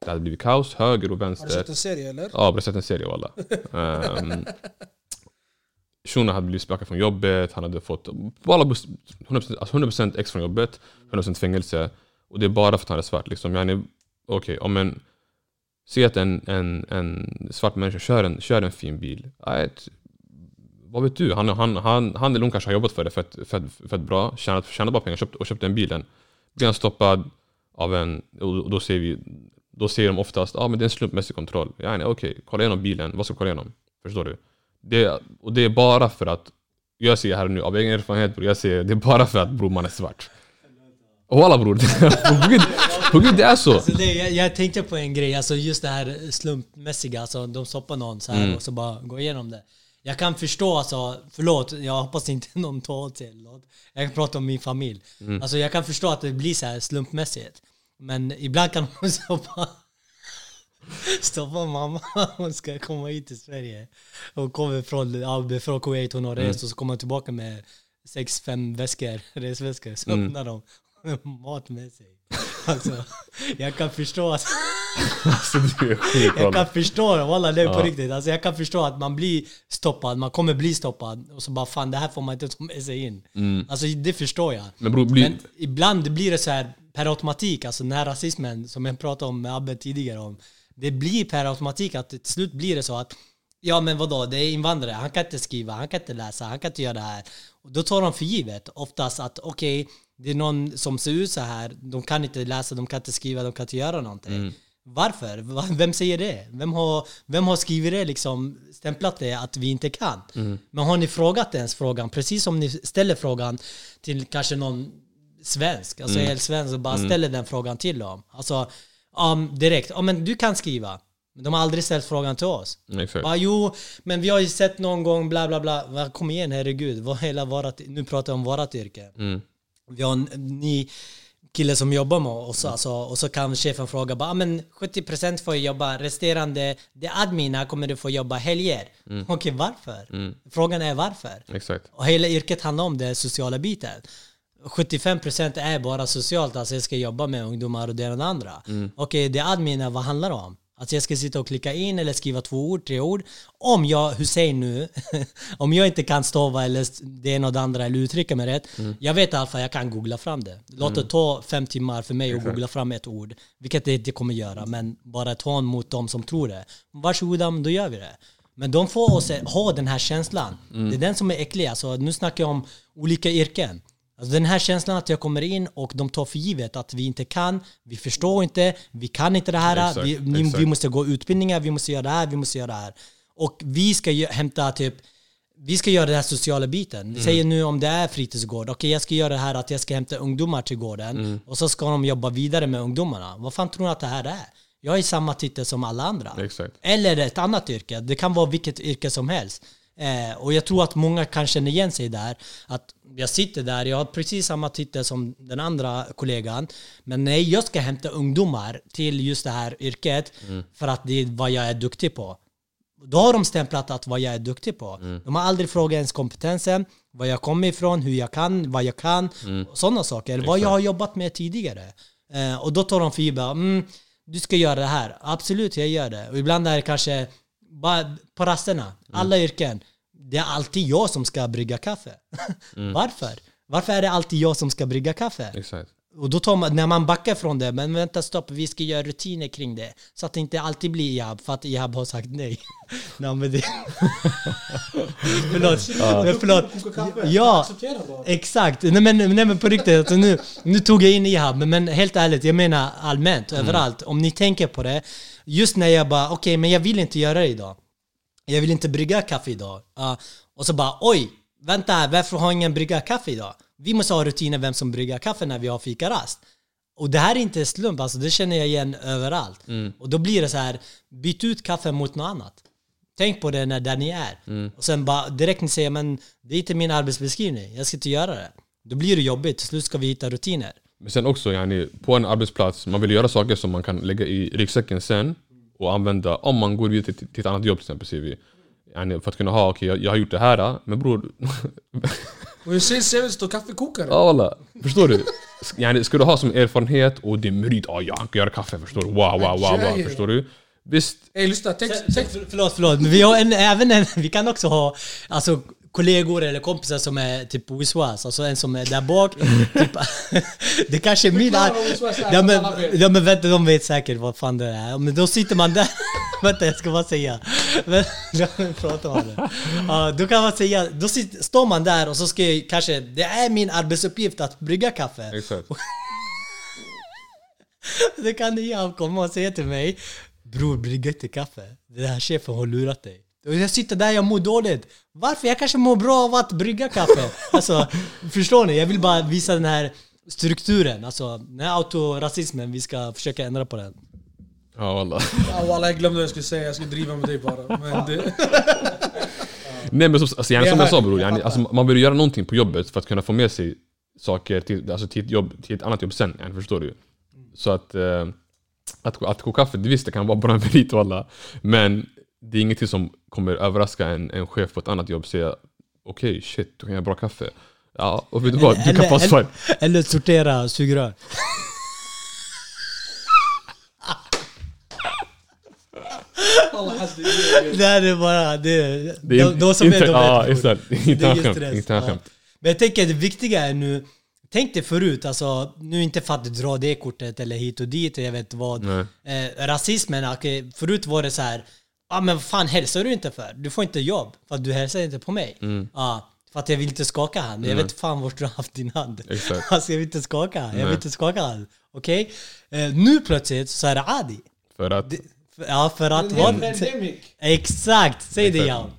Det hade blivit kaos, höger och Har du vänster. sett en serie eller? Ja, jag har sett en serie walla. um, Shunon hade blivit sparkad från jobbet, han hade fått walla, 100%, alltså 100% ex från jobbet, 100% fängelse. Och det är bara för att han är svart. Liksom. Okej, om en... Se att en, en, en svart människa kör en, kör en fin bil. Right. Vad vet du? Han, han, han, han eller hon kanske har jobbat för det fett, fett, fett bra, tjänat, tjänat bra pengar köpt, och köpt den bilen. Blir han stoppad av en... Och då säger vi... Då säger de oftast ah, men det är en slumpmässig kontroll. Ja, okej, kolla igenom bilen. Vad ska vi kolla igenom? Förstår du? Det, och det är bara för att... Jag säger här nu av egen erfarenhet bror, jag säger det är bara för att bror man är svart. Och alla bror, på gud, på gud det är så. Alltså det, jag, jag tänkte på en grej, alltså just det här slumpmässiga, alltså de stoppar någon så här Mm. och så bara går igenom det. Jag kan förstå, alltså, förlåt, jag hoppas inte någon tar åt sig eller något. Jag kan prata om min familj. Mm. Alltså jag kan förstå att det blir så här slumpmässigt. Men ibland kan så bara... Stoppa mamma, hon ska komma hit till Sverige. Hon kommer från, ja, från Kuwait, hon har Mm. rest och så kommer hon tillbaka med sex, fem väskor, resväskor. Så Mm. öppnar de mat med sig. Alltså, jag kan förstå att, Alltså du är sjuk jag kan förstå, walla det är på Ja. riktigt. Alltså, jag kan förstå att man blir stoppad, man kommer bli stoppad och så bara fan det här får man inte ta med sig in. Mm. Alltså det förstår jag. Men bror, blir... Men ibland blir det så här per automatik, alltså den här rasismen som jag pratade om med Abbe tidigare om. Det blir per automatik att till slut blir det så att Ja men vadå, det är invandrare, han kan inte skriva, han kan inte läsa, han kan inte göra det här. Och då tar de för givet oftast att okej, det är någon som ser ut så här, de kan inte läsa, de kan inte skriva, de kan inte göra någonting. Varför? Va- Vem säger det? Vem har, vem har skrivit det liksom, stämplat det att vi inte kan? Men har ni frågat ens frågan, precis som ni ställer frågan till kanske någon svensk, alltså helt svensk, och bara ställer den frågan till dem. Alltså um, direkt, ja men du kan skriva. Men de har aldrig ställt frågan till oss. Exakt. Bara, jo, men vi har ju sett någon gång bla bla bla. Kom igen herregud, hela vårat, nu pratar jag om vårat yrke. Mm. Vi har en ny kille som jobbar med oss alltså, och så kan chefen fråga bara, "Ah, men 70% får jobba, resterande, det admina kommer du få jobba helger. Okej, varför? Frågan är varför? Exakt. Och hela yrket handlar om det sociala biten. 75% är bara socialt, alltså jag ska jobba med ungdomar och det ena och det andra. Okej, det admina, vad handlar det om? Att jag ska sitta och klicka in eller skriva två ord, tre ord. Om jag, Hussein nu, om jag inte kan stava eller det ena och det andra eller uttrycka mig rätt. Jag vet i alla fall jag kan googla fram det. Låt det ta fem timmar för mig att googla fram ett ord. Vilket det inte kommer göra, men bara ett hån mot de som tror det. Varsågoda, då gör vi det. Men de får oss ha den här känslan. Det är den som är äcklig. Alltså, nu snackar jag om olika yrken. Alltså den här känslan att jag kommer in och de tar för givet att vi inte kan, vi förstår inte, vi kan inte det här, Exakt, vi, ni, exakt. vi måste gå utbildningar, vi måste göra det här, vi måste göra det här. Och vi ska hämta typ vi ska göra den här sociala biten. Vi säger nu om det är fritidsgård, okej jag ska göra det här att jag ska hämta ungdomar till gården och så ska de jobba vidare med ungdomarna. Vad fan tror ni att det här är? Jag har samma titel som alla andra. Exakt. Eller ett annat yrke. Det kan vara vilket yrke som helst. Eh, och jag tror att många kan känna igen sig där. Att jag sitter där, jag har precis samma titel som den andra kollegan. Men nej, jag ska hämta ungdomar till just det här yrket för att det är vad jag är duktig på. Då har de stämplat att vad jag är duktig på. De har aldrig frågat ens kompetensen, var jag kommer ifrån, hur jag kan, vad jag kan. Sådana saker. Vad jag har jobbat med tidigare. Eh, och då tar de för mm, du ska göra det här. Absolut, jag gör det. Och ibland är det kanske bara på rasterna, alla yrken. Det är alltid jag som ska brygga kaffe. Varför? Varför är det alltid jag som ska brygga kaffe? Exakt. Och då tar man, när man backar från det, men vänta stopp, vi ska göra rutiner kring det. Så att det inte alltid blir Ihab, för att Ihab har sagt nej. nej men det... förlåt. Men förlåt. Ja, exakt. Nej men, nej, men på riktigt, alltså, nu, nu tog jag in Ihab, men, men helt ärligt, jag menar allmänt, överallt. Om ni tänker på det, just när jag bara, okej, men jag vill inte göra det idag. Jag vill inte brygga kaffe idag. Ja, och så bara, oj, vänta, här, varför har ingen brygga kaffe idag? Vi måste ha rutiner vem som brygger kaffe när vi har fikarast. Och det här är inte slump, alltså det känner jag igen överallt. Och då blir det så här, byt ut kaffe mot något annat. Tänk på det när där ni är. Och sen bara direkt ni säger men det är inte min arbetsbeskrivning, jag ska inte göra det. Då blir det jobbigt, till slut ska vi hitta rutiner. Men sen också yani, på en arbetsplats, man vill göra saker som man kan lägga i ryggsäcken sen och använda om man går vidare till, till ett annat jobb till exempel säger vi. Yani, för att kunna ha, okej jag, jag har gjort det här, men bror... Och Husseins CV står kaffekokare. ja walla, förstår du? Yani, ska du ha som erfarenhet och din merit, ja jag kan göra kaffe, förstår du? Wow, wow, wow, wow, förstår du? Visst, Ey lyssna, tänk, tänk, För, förlåt, förlåt. Men vi har en, även en, vi kan också ha alltså, kollegor eller kompisar som är typ wiswas, alltså en som är där bak. typ, det kanske är min... Ja men, ja men vänta, de vet säkert vad fan det är. Men då sitter man där... vänta, jag ska bara säga. Men, då pratar man det. Ja, då kan man säga, då sitter, står man där och så ska jag kanske, det är min arbetsuppgift att brygga kaffe. exakt. Då kan Ian komma och säga till mig Bror, brygg inte kaffe. Den här chefen har lurat dig. Och jag sitter där, jag mår dåligt. Varför? Jag kanske mår bra av att brygga kaffe. Alltså, förstår ni? Jag vill bara visa den här strukturen. Alltså, den här autorasismen, vi ska försöka ändra på den. Ja walla. Ja walla jag glömde vad jag skulle säga, jag skulle driva med dig bara. Men det, Nej men som, alltså, yani, som jag sa bror, yani, alltså, man vill göra någonting på jobbet för att kunna få med sig saker till, alltså, till, ett, jobb, till ett annat jobb sen, yani, förstår du? Så att... Eh, att, att koka kaffe, visst det kan vara bra merit alla. Men det är ingenting som kommer överraska en, en chef på ett annat jobb och säga okej shit, du kan göra bra kaffe. Ja, och vet du vad? Du kan få svar. Eller sortera sugrör. Det. Här är bara... Det, Det är de, de som är inte, de ja, exakt. Inte är ingen skämt. Inte. Men jag tänker det viktiga är nu Tänk dig förut, alltså, nu inte för att dra det kortet eller hit och dit och jag vet vad. Nej. Eh, rasismen, förut var det så här. Ja ah, men vad fan hälsar du inte för? Du får inte jobb för att du hälsar inte på mig. Mm. Ja, för att jag vill inte skaka hand. Jag vet fan vart du har haft din hand. Exakt. Alltså jag vill inte skaka, jag vill inte skaka hand. Okej? Eh, nu plötsligt så är det adi. För att... Det, för, ja för att Det är en vad? pandemic. Exakt, säg det Exakt. ja.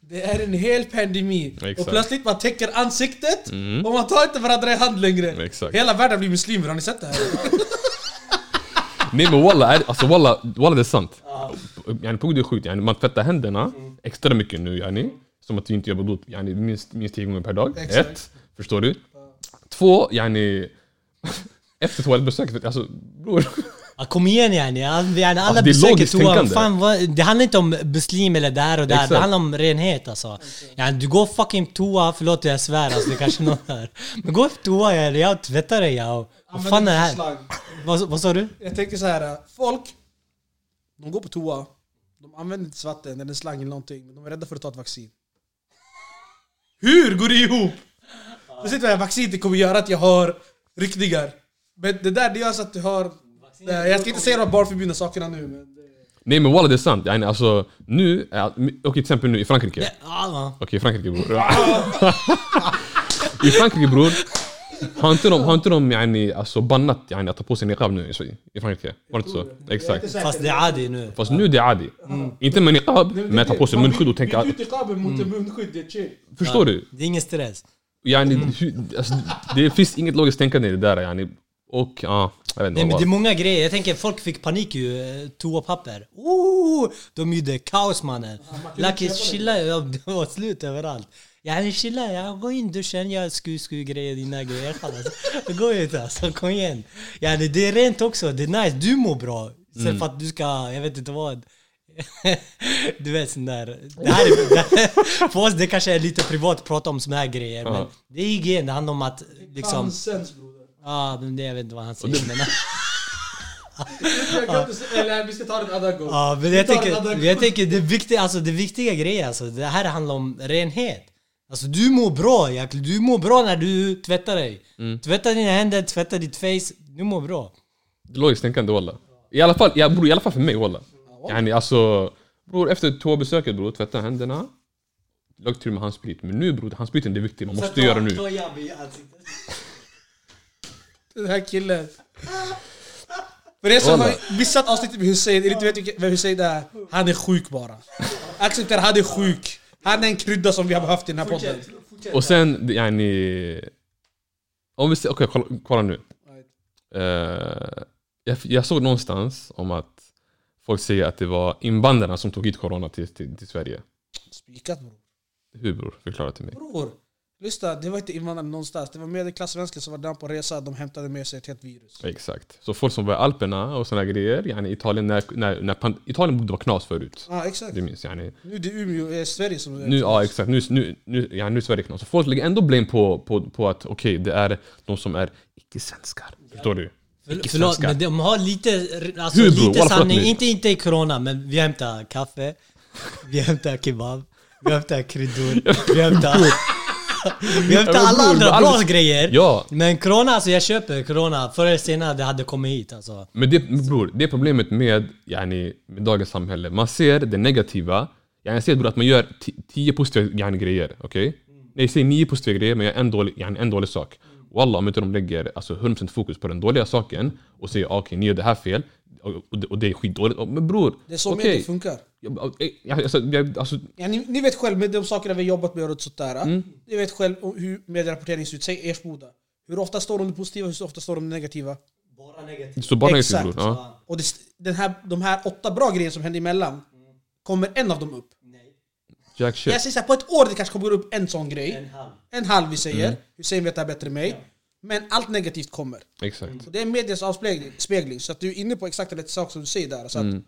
Det är en hel pandemi. Exakt. Och plötsligt man täcker ansiktet och man tar inte varandra i hand längre. Exakt. Hela världen blir muslimer, har ni sett det här? Nej men walla, är- alltså walla, walla det är sant. Yani, på det är sjukt, yani, man tvättar händerna extra mycket nu yani. Som att vi inte gör blod yani, minst, minst tio gånger per dag. Exakt. Ett, förstår du? Två, yani... Efter toalettbesöket, alltså bror. Ja, kom igen yani, All- yani alla Alltså, är besöker toan. Fan, vad, det handlar inte om muslim eller där och där, Exakt. det handlar om renhet alltså. Yani, du går fucking toa, förlåt jag svär alltså, det kanske någon hör. Men gå på toa yani, jag tvättar dig ja. och- Vad fan är det här? Vad, vad sa du? Jag tänker så här, folk, de går på toa, de använder inte vatten eller slang eller någonting, men de är rädda för att ta ett vaccin. Hur går det ihop? Du sitter med vaccin, det kommer göra att jag har ryckningar. Men det där det gör så att du har... Jag ska inte säga de här barnförbjudna sakerna nu, men... det- Nej men walla det är sant. Yani, alltså, nu, är- okej till exempel nu i Frankrike. Okej, i Frankrike bror. I Frankrike bror, har inte de, har inte de yani, alltså, bannat yani, att ta på sig niqab nu i, Frankrike? Var det inte så? Exakt. Fast det är adi nu. Fast nu det är adi. Inte med niqab, men att ta på sig munskydd och tänka... Byt ut niqaben mot en munskydd, det är chill. Förstår du? Det är ingen stress. Yani, hu- alltså, det finns inget logiskt tänkande i det där yani. Och ja, jag vet Nej, inte. men det är många grejer, jag tänker folk fick panik ju, eh, toapapper. Oh, de gjorde kaos mannen. Lakis chilla, det var slut överallt. Yani chilla, jag går in i duschen, gör sku sku grejer, dina grejer. Alltså. Det går ju inte alltså, kom igen. Yani det är rent också, det är nice, du mår bra. Sen för att du ska, jag vet inte vad. Du vet sån där... Det här är, det för oss det kanske är lite privat att prata om såna här grejer men Ja. det är hygien, det handlar om att liksom... Sense broder. Ja, men det jag vet inte vad han säger men... Jag Eller vi ska ta det en annan gång. Ja, men jag tänker, jag tänker det, viktiga, alltså, det viktiga grejer alltså, det här handlar om renhet. Alltså du mår bra jäklar, du mår bra när du tvättar dig. Tvätta dina händer, tvätta ditt face, du mår bra. Logiskt tänkande walla. I alla fall, ja, bror, i alla fall för mig walla. Yani, alltså, bror efter toabesöket bror, tvätta händerna. Lag till med handsprit. Men nu bror, handspriten det är viktigt, man måste göra nu. Den här killen. För er som Walla. har missat avsnittet med Hussein, eller inte vet vem Hussein är, han är sjuk bara. Acceptera, han är sjuk. Han är en krydda som vi har behövt i den här podden. Och sen, yani... Om vi ser, okej kolla, kolla nu. Eh, jag, jag såg någonstans om att folk säger att det var invandrarna som tog hit corona till, till, till Sverige. Spikat bror. Hur bror? Förklara till mig. Bror, lyssna. Det var inte invandrare någonstans. Det var medelklassvenskar som var där på resa. De hämtade med sig ett helt virus. Exakt. Så folk som var i Alperna och såna grejer, yani Italien, när, när, när pan, Italien borde vara knas förut. Ja, exakt. Du minns yani. Nu är det Umeå, eh, Sverige som är... Nu, ja exakt, nu, nu, nu, ja, nu är Sverige knas. Så folk lägger ändå blame på, på, på att okej, det är de som är icke-svenskar. Förstår du? För, förlåt, men de har lite, alltså, Hur, bror? lite sanning. Inte, inte i corona, men vi hämtar kaffe, vi hämtar kebab, vi hämtar kryddor, vi hämtar... vi Ja, men alla andra bra alla- grejer. Ja, Men corona, alltså jag köper corona. Förr eller senare det hade kommit hit alltså. men det, bror, det är problemet med, yani, med dagens samhälle. Man ser det negativa. Yani, jag ser bror, att man gör ti- tio positiva yani, grejer, okej? Nej, jag säger nio positiva grejer, men jag gör en dålig, yani, en dålig sak. Wallah, om inte de lägger alltså, 100% fokus på den dåliga saken och säger okej, ni gör det här fel och, och, det, och det är skitdåligt. Men bror, Det är så okej. media funkar. Jag- jag- Alltså, jag, alltså, Ja, ni, ni vet själv med de sakerna vi har jobbat med och sånt där. Mm. Ni vet själv hur medierapporteringen ser ut. Säg Ersboda. Hur ofta står de det positiva och hur ofta står de det negativa? Bara negativt. det står bara negativt Exakt. bror. Ja. Och det, den här, de här åtta bra grejerna som händer emellan, kommer en av dem upp. Jack shit. Jag säger så här, på ett år det kanske kommer upp en sån grej. En halv. En halv vi säger. Mm. Hussein vet det här bättre än mig. Men allt negativt kommer. Exakt. Och det är medias avspegling, spegling, så att du är inne på exakt rätt sak som du säger där. Så att Mm.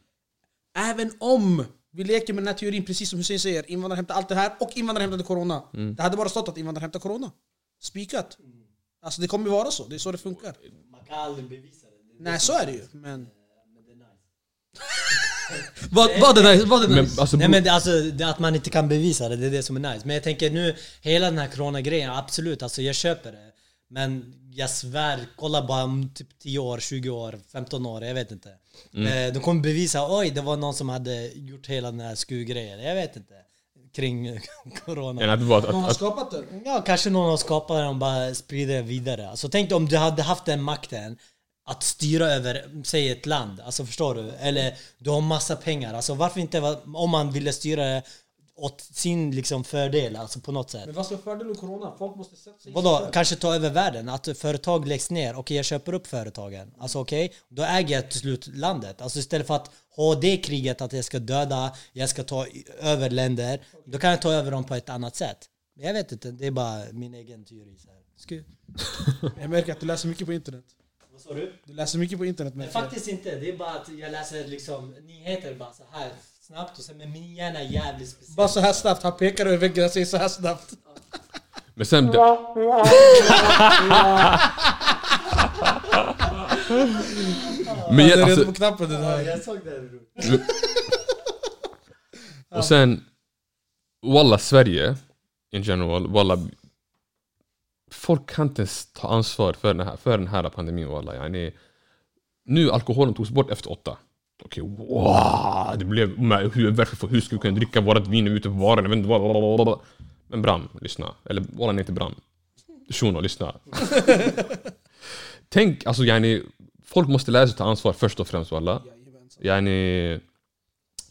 Även om vi leker med den här teorin, precis som Hussein säger, invandrare hämtar allt det här och invandrare hämtade corona. Mm. Det hade bara stått att invandrare hämtar corona. Spikat. Alltså det kommer ju vara så, det är så det funkar. Man kan aldrig bevisa det. Nej, så är det ju. Men... Men det är nice. Vad, vad är nice? Vad är Men alltså, Nej men det, alltså, det, att man inte kan bevisa det, det är det som är nice. Men jag tänker nu, hela den här corona-grejen, absolut, alltså jag köper det. Men jag svär, kolla bara om typ 10 år, 20 år, 15 år, jag vet inte. Eh, de kommer bevisa, oj det var någon som hade gjort hela den här skugrejen, jag vet inte. Kring corona. det att, Någon att, har att, skapat den. Ja, kanske någon har skapat den och bara sprider det vidare. Alltså tänk dig om du hade haft den makten att styra över, säg ett land, alltså förstår du? Eller du har massa pengar, alltså varför inte, om man ville styra det åt sin liksom fördel, alltså på något sätt. Men vad ska fördelen med corona? Folk måste sätta sig Vadå, system. kanske ta över världen? Att företag läggs ner, okej jag köper upp företagen. Alltså okej, då äger jag till slut landet. Alltså istället för att ha det kriget att jag ska döda, jag ska ta över länder, då kan jag ta över dem på ett annat sätt. Men jag vet inte, det är bara min egen teori. Så här. Jag märker att du läser mycket på internet. Vad sa du? Du läser mycket på internet jag. faktiskt inte, det är bara att jag läser liksom nyheter bara så här snabbt och sen med min hjärna är jävligt speciell. Bara så här snabbt, han pekar över väggen och säger så här snabbt. men sen... Det, men jag, redan alltså, på knappen den här. jag såg det och sen... Walla Sverige, in general, walla... Folk kan inte ens ta ansvar för den här, för den här pandemin walla. Yani, nu alkoholen togs bort efter åtta. Okej, wow! Det blev... men Hur, varför, hur ska vi kunna dricka vårat vin ute på baren? Jag vet inte, vad- Men Bram, lyssna. Eller nej, inte Bram. Shuno, lyssna. Tänk, alltså yani, folk måste lära sig ta ansvar först och främst walla. Yani,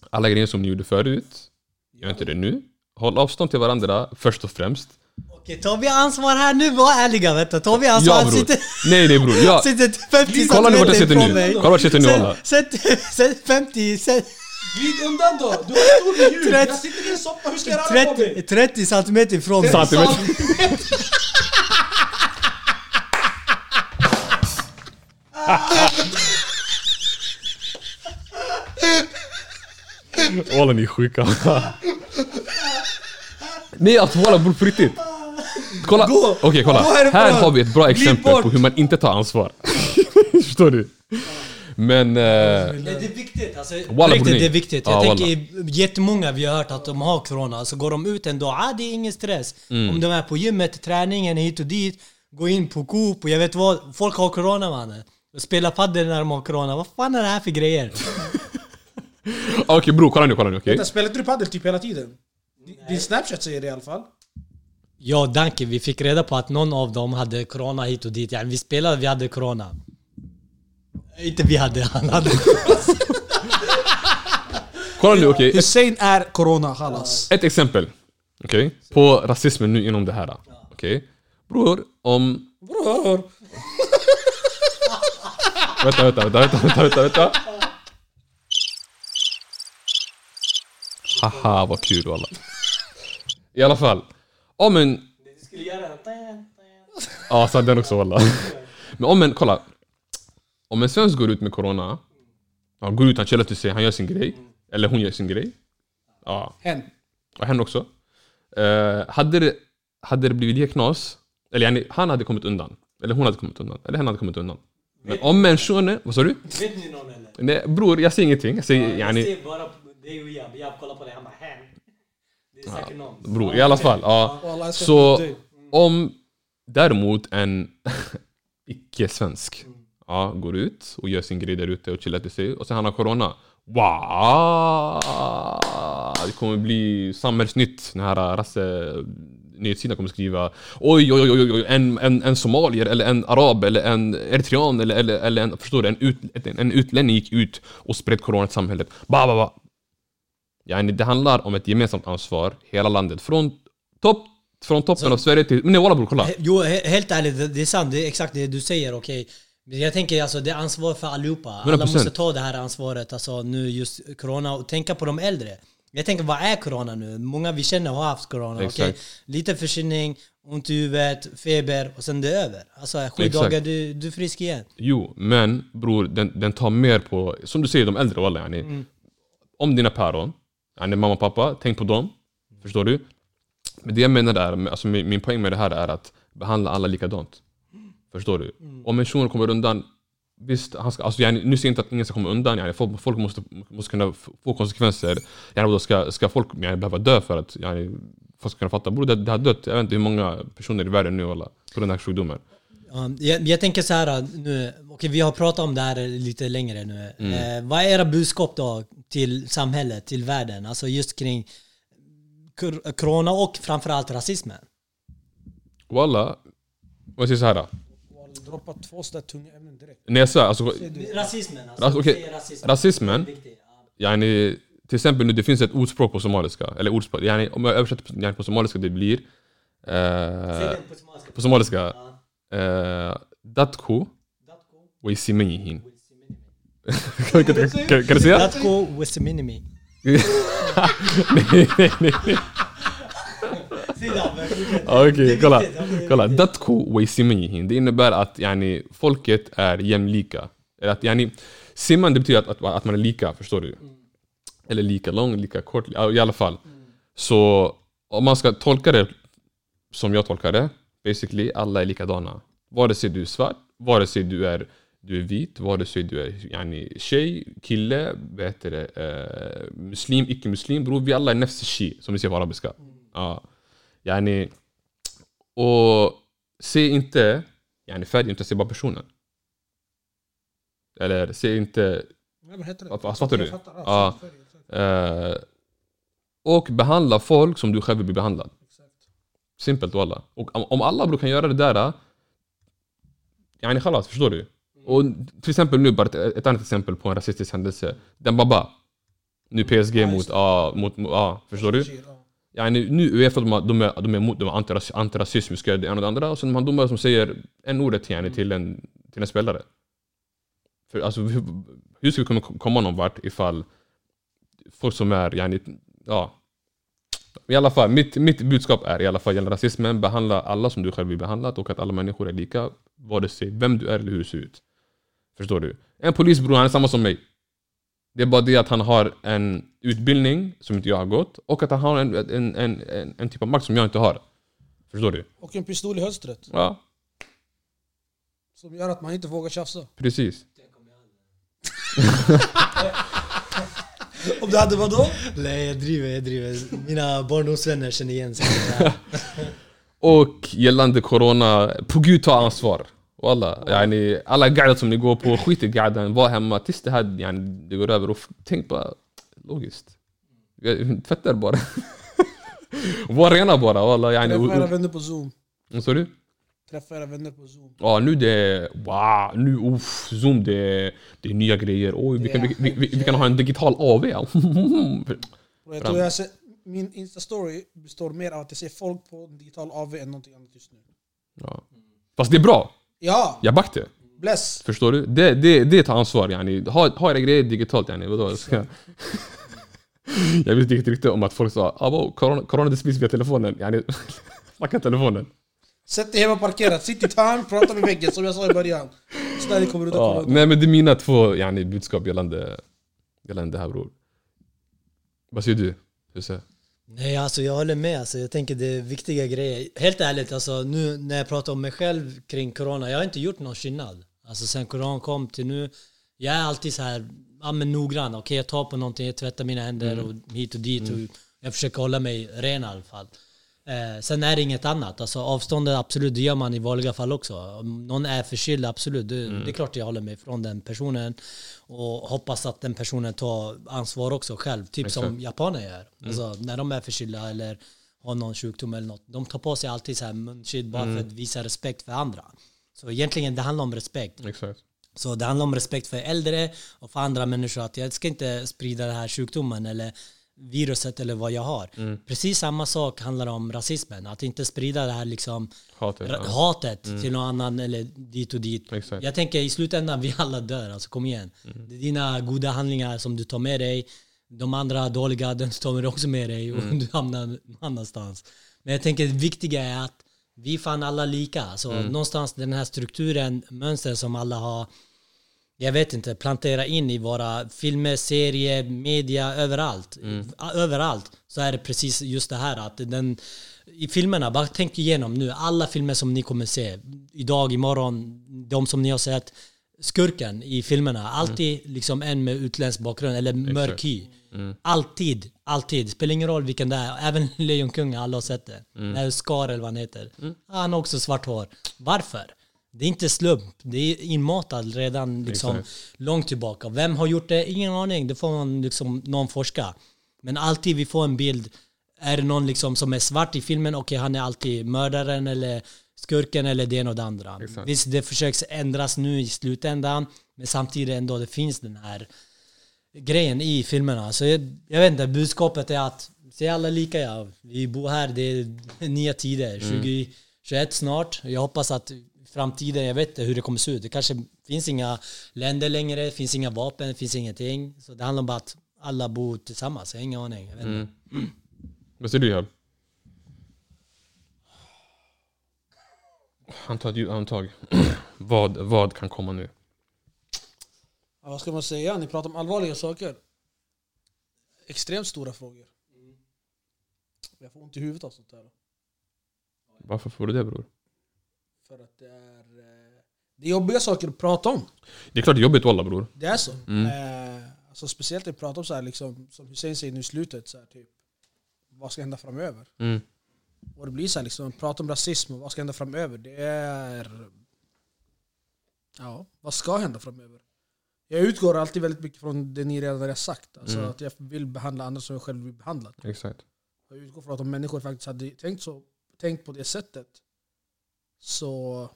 alla grejer som ni gjorde förut, gör inte det nu. Håll avstånd till varandra först och främst. Okej, tar vi ansvar här nu? Var ärliga vet du. Tar vi ansvar? Ja Han bror. sitter, Nej nej bror. Ja. sitter 50 Kolla nu vart jag sitter nu. mig. Kolla vart jag sitter nu walla. Sätt, sätt 50, sätt Glid undan då! Du har stor ljud! Tretton- Jag sitter i en soppa, hur ska jag röra på 30, mig? 30 centimeter ifrån mig. Centimeter. Walla ni är sjuka. Nej alltså walla bror på riktigt. Kolla, Gå. okej kolla. Gå härifrån. Här har vi ett bra exempel bort. på hur man inte tar ansvar. Förstår du? Men... Eh, Det är viktigt, alltså, Walla, riktigt det är viktigt. Ja, Jag tänker jättemånga vi har hört att de har corona, så går de ut en dag, ah, det är ingen stress. Mm. Om de är på gymmet, träningen hit och dit, gå in på Coop och jag vet vad, folk har corona mannen. Och Spelar padel när de har corona, vad fan är det här för grejer? Okej bror, kolla nu, kolla nu okej? Vänta, Spelar du padel typ hela tiden? Din snapchat säger det i alla fall. Ja, Danke, vi fick reda på att någon av dem hade corona hit och dit. Ja, vi spelade, vi hade corona. Inte vi hade, han hade. Kolla nu okej? Hussein är corona, halas. Ett exempel. Okej? På rasismen nu inom det här. Okej? Bror, om... Bror! Vänta, vänta, vänta, vänta, vänta, vänta, vänta. Haha, vad kul walla. I alla fall. Om en... Du skulle göra Ja, så den också walla. Men om en, kolla. Om en svensk går ut med corona. Han går ut, han chillar till sig, han gör sin grej. Eller hon gör sin grej. Ja, Hen. och henne också. Eh, hade, det, hade det blivit lika knas, eller yani, han hade kommit undan. Eller hon hade kommit undan. Eller hen hade kommit undan. Men om en shuno... Vad sa du? Vet ni någon eller? Nej bror, jag säger ingenting. Jag säger Jag yani... ser bara på dig och Jab. Jab kollar på dig, han bara hen. Det är säkert någon. Bror, i alla fall. Ja. Så om däremot en icke-svensk ja, går ut och gör sin grej där ute och chillar till sig och sen han har corona. Wow! Det kommer bli samhällsnytt. Den här rasse nyhetssidan kommer skriva Oj, oj, oj, oj, oj en, en, en somalier eller en arab eller en eritrean eller, eller, eller en, förstår du, en, ut, en, en utlänning gick ut och spred corona till samhället. Ba, ba, ba. Yani, det handlar om ett gemensamt ansvar, hela landet. Från topp från toppen av Sverige till... Men nej walla bror, kolla! Jo, he- helt ärligt, det- är sant. Det är exakt det du säger, okej. Men Jag tänker alltså, det är ansvar för allihopa. Alla 100%. måste ta det här ansvaret, alltså nu just corona, och tänka på de äldre. Jag tänker, vad är corona nu? Många vi känner har haft corona? Exakt. Lite förkylning, ont i huvudet, feber och sen det är över. Alltså sju Exakt. dagar, du, du är frisk igen. Jo, men bror, den, den tar mer på, som du säger, de äldre walla yani. Mm. Om dina päron, yani mamma och pappa, tänk på dem. Förstår du? Men det jag menar är, alltså min, min poäng med det här är att behandla alla likadant. Förstår du? Mm. Om en shuno kommer undan, visst, han ska, alltså, yani, nu säger jag inte att ingen ska komma undan, yani, folk, folk måste, måste kunna få konsekvenser. Yani, ska, ska folk yani, behöva dö för att yani, folk ska kunna fatta? Bror, det, det har dött, jag vet inte hur många personer i världen nu walla, på den här sjukdomen. Ja, jag, jag tänker så här nu, okej vi har pratat om det här lite längre nu. Mm. Eh, vad är era budskap då till samhället, till världen? Alltså just kring corona och framförallt rasismen. Walla, jag säger så här. Droppa två sådär tunga ämnen direkt. När jag säger, alltså, Rasismen alltså. Ras- säg rasismen. rasismen, yani, till exempel nu det finns ett ordspråk på somaliska, eller ordspråk, yani, om jag översätter på, yani, på somaliska det blir eh, på somaliska. på somaliska Ja. Datko? Datko nej. Säg det, men fortsätt. Ja, Okej, kolla. kolla. viktigt. Datku waisimenyihin Det innebär att yani, folket är jämlika. Eller att, yani, simman det betyder att, att, att man är lika, förstår du? Eller lika lång, lika kort, i alla fall. Så om man ska tolka det som jag tolkar det, basically, alla är likadana. Vare sig du är svart, vare sig du är, du är vit, vare sig du är yani, tjej, kille, det, eh, muslim, icke-muslim. Bror, vi alla är nefs shi, som vi säger på arabiska. Ja. Yani, och se inte yani, färgen, utan se bara personen. Eller se inte? Vad- fattar du? Ja. Eh, och behandla folk som du själv vill bli behandlad. Simpelt walla. Och om- alla bror kan göra det där, yani khalas, förstår du? Och till exempel nu, bara ett, ett annat exempel på en rasistisk händelse. Den Baba. Nu PSG Ja, mot, ja, mot, ja, förstår du? Ja. Nu Uefa de, är- de är, de är emot de är antiras, antirasism, ska det ena och det andra. Och sen de har domare som säger en ordet yani, till, en, till en spelare. För, alltså, hur, hur ska vi kunna komma någon vart ifall folk som är, yani, ja. I alla fall, mitt, mitt budskap är i alla fall gällande rasismen, behandla alla som du själv vill behandlat och att alla människor är lika, vare sig vem du är eller hur du ser ut. Förstår du? En polisbror, han är samma som mig. Det är bara det att han har en utbildning som inte jag har gått och att han har en, en, en, en, en typ av makt som jag inte har. Förstår du? Och en pistol i höstret. Ja, Som gör att man inte vågar tjafsa. precis. Om du hade vadå? Nej jag driver, jag driver. Mina barndomsvänner känner igen sig. Och gällande corona, på gud ta ansvar. Walla, yani, alla guider som ni går på, skit i guiden, var hemma tills det här yani, det går över. Och tänk bara logiskt. Tvätta er bara. Var rena bara walla. Yani, Träffa era vänner på zoom. Vad sa du? Träffa era vänner på zoom. Ja nu det wow, nu uff, zoom det det är nya grejer. Oj, vi kan, vi, vi, vi, vi kan ha en digital AV. jag tror jag ser, min Insta-story består mer av att jag ser folk på en digital AV än någonting annat just nu. ja. Fast det är bra, Ja! jag backar det. Bless! Förstår du? Det, det, det tar ansvar yani. Ha, ha era grejer digitalt yani. Vadå? Ska... jag vet inte riktigt om att folk sa ah, corona, corona det sprids via telefonen. Yani, snacka telefonen. Sätt dig hemma parkerat, sitt i ett hörn, prata med väggen som jag sa i början. Så där det kommer ut Ja, ja. nej men det är mina två yani, budskap gällande, gällande det här bror. Vad säger du? Husse? Nej alltså jag håller med, alltså, jag tänker det är viktiga grejer. Helt ärligt, alltså, nu när jag pratar om mig själv kring corona, jag har inte gjort någon skillnad. Alltså sen corona kom till nu, jag är alltid så här, ja men noggrann. Okej jag tar på någonting, jag tvättar mina händer och hit och dit. Och jag försöker hålla mig ren i alla fall. Eh, sen är det inget annat. Alltså avståndet absolut, det gör man i vanliga fall också. Om någon är förkyld, absolut. Det, det är klart jag håller mig från den personen. Och hoppas att den personen tar ansvar också själv. Typ som Exakt. japaner gör. Alltså, när de är förkylda eller har någon sjukdom eller något. De tar på sig alltid så här munskydd bara för att visa respekt för andra. Så egentligen det handlar om respekt. Exakt. Så det handlar om respekt för äldre och för andra människor. Att jag ska inte sprida den här sjukdomen eller viruset eller vad jag har. Precis samma sak handlar om rasismen. Att inte sprida det här liksom Hatet. Ja. hatet till någon annan eller dit och dit. Exakt. Jag tänker i slutändan vi alla dör, alltså kom igen. Det är dina goda handlingar som du tar med dig. De andra dåliga, den tar du också med dig och du hamnar någon annanstans. Men jag tänker det viktiga är att vi är fan alla lika. Alltså, Någonstans den här strukturen, mönstret som alla har jag vet inte, plantera in i våra filmer, serier, media, överallt. Överallt så är det precis just det här att den i filmerna, bara tänk igenom nu, alla filmer som ni kommer se, idag, imorgon, de som ni har sett, skurken i filmerna, alltid liksom en med utländsk bakgrund eller mörk hy. Alltid, alltid. Spelar ingen roll vilken det är. Även Lejonkungen, alla har sett det. Mm. Scar eller vad han heter. Han har också svart hår. Varför? Det är inte slump. Det är inmatad redan liksom Exakt. långt tillbaka. Vem har gjort det? Ingen aning. Det får man liksom någon forska. Men alltid vi får en bild. Är det någon liksom som är svart i filmen, okej han är alltid mördaren eller skurken eller det ena och det andra. Exakt. Visst, det försöks ändras nu i slutändan. Men samtidigt ändå det finns den här grejen i filmerna. Så jag, jag vet inte, budskapet är att se alla lika ja. Vi bor här, det är nya tider. 2021 snart. Jag hoppas att framtiden, jag vet inte hur det kommer se ut. Det kanske finns inga länder längre, det finns inga vapen, det finns ingenting. Så det handlar om bara att alla bor tillsammans. Jag har ingen aning. Jag vet inte. Vad säger du Ihab? Han tar ett djupt andetag. vad, vad kan komma nu? Ja, vad ska man säga? Ni pratar om allvarliga saker. Extremt stora frågor. Jag får ont i huvudet av sånt här. Varför får du det bror? För att det är, eh, det är jobbiga saker att prata om. Det är klart det är jobbigt walla bror. Det är så. Eh, alltså speciellt när vi pratar om så här, liksom, som Hussein säger nu i slutet, så här, typ, vad ska hända framöver? Mm. Och det blir så här, liksom, prata om rasism och vad ska hända framöver? Det är... Ja, vad ska hända framöver? Jag utgår alltid väldigt mycket från det ni redan har sagt. Alltså Mm. att jag vill behandla andra som jag själv vill behandla. Exakt. Jag utgår från att om människor faktiskt hade tänkt, så, tänkt på det sättet så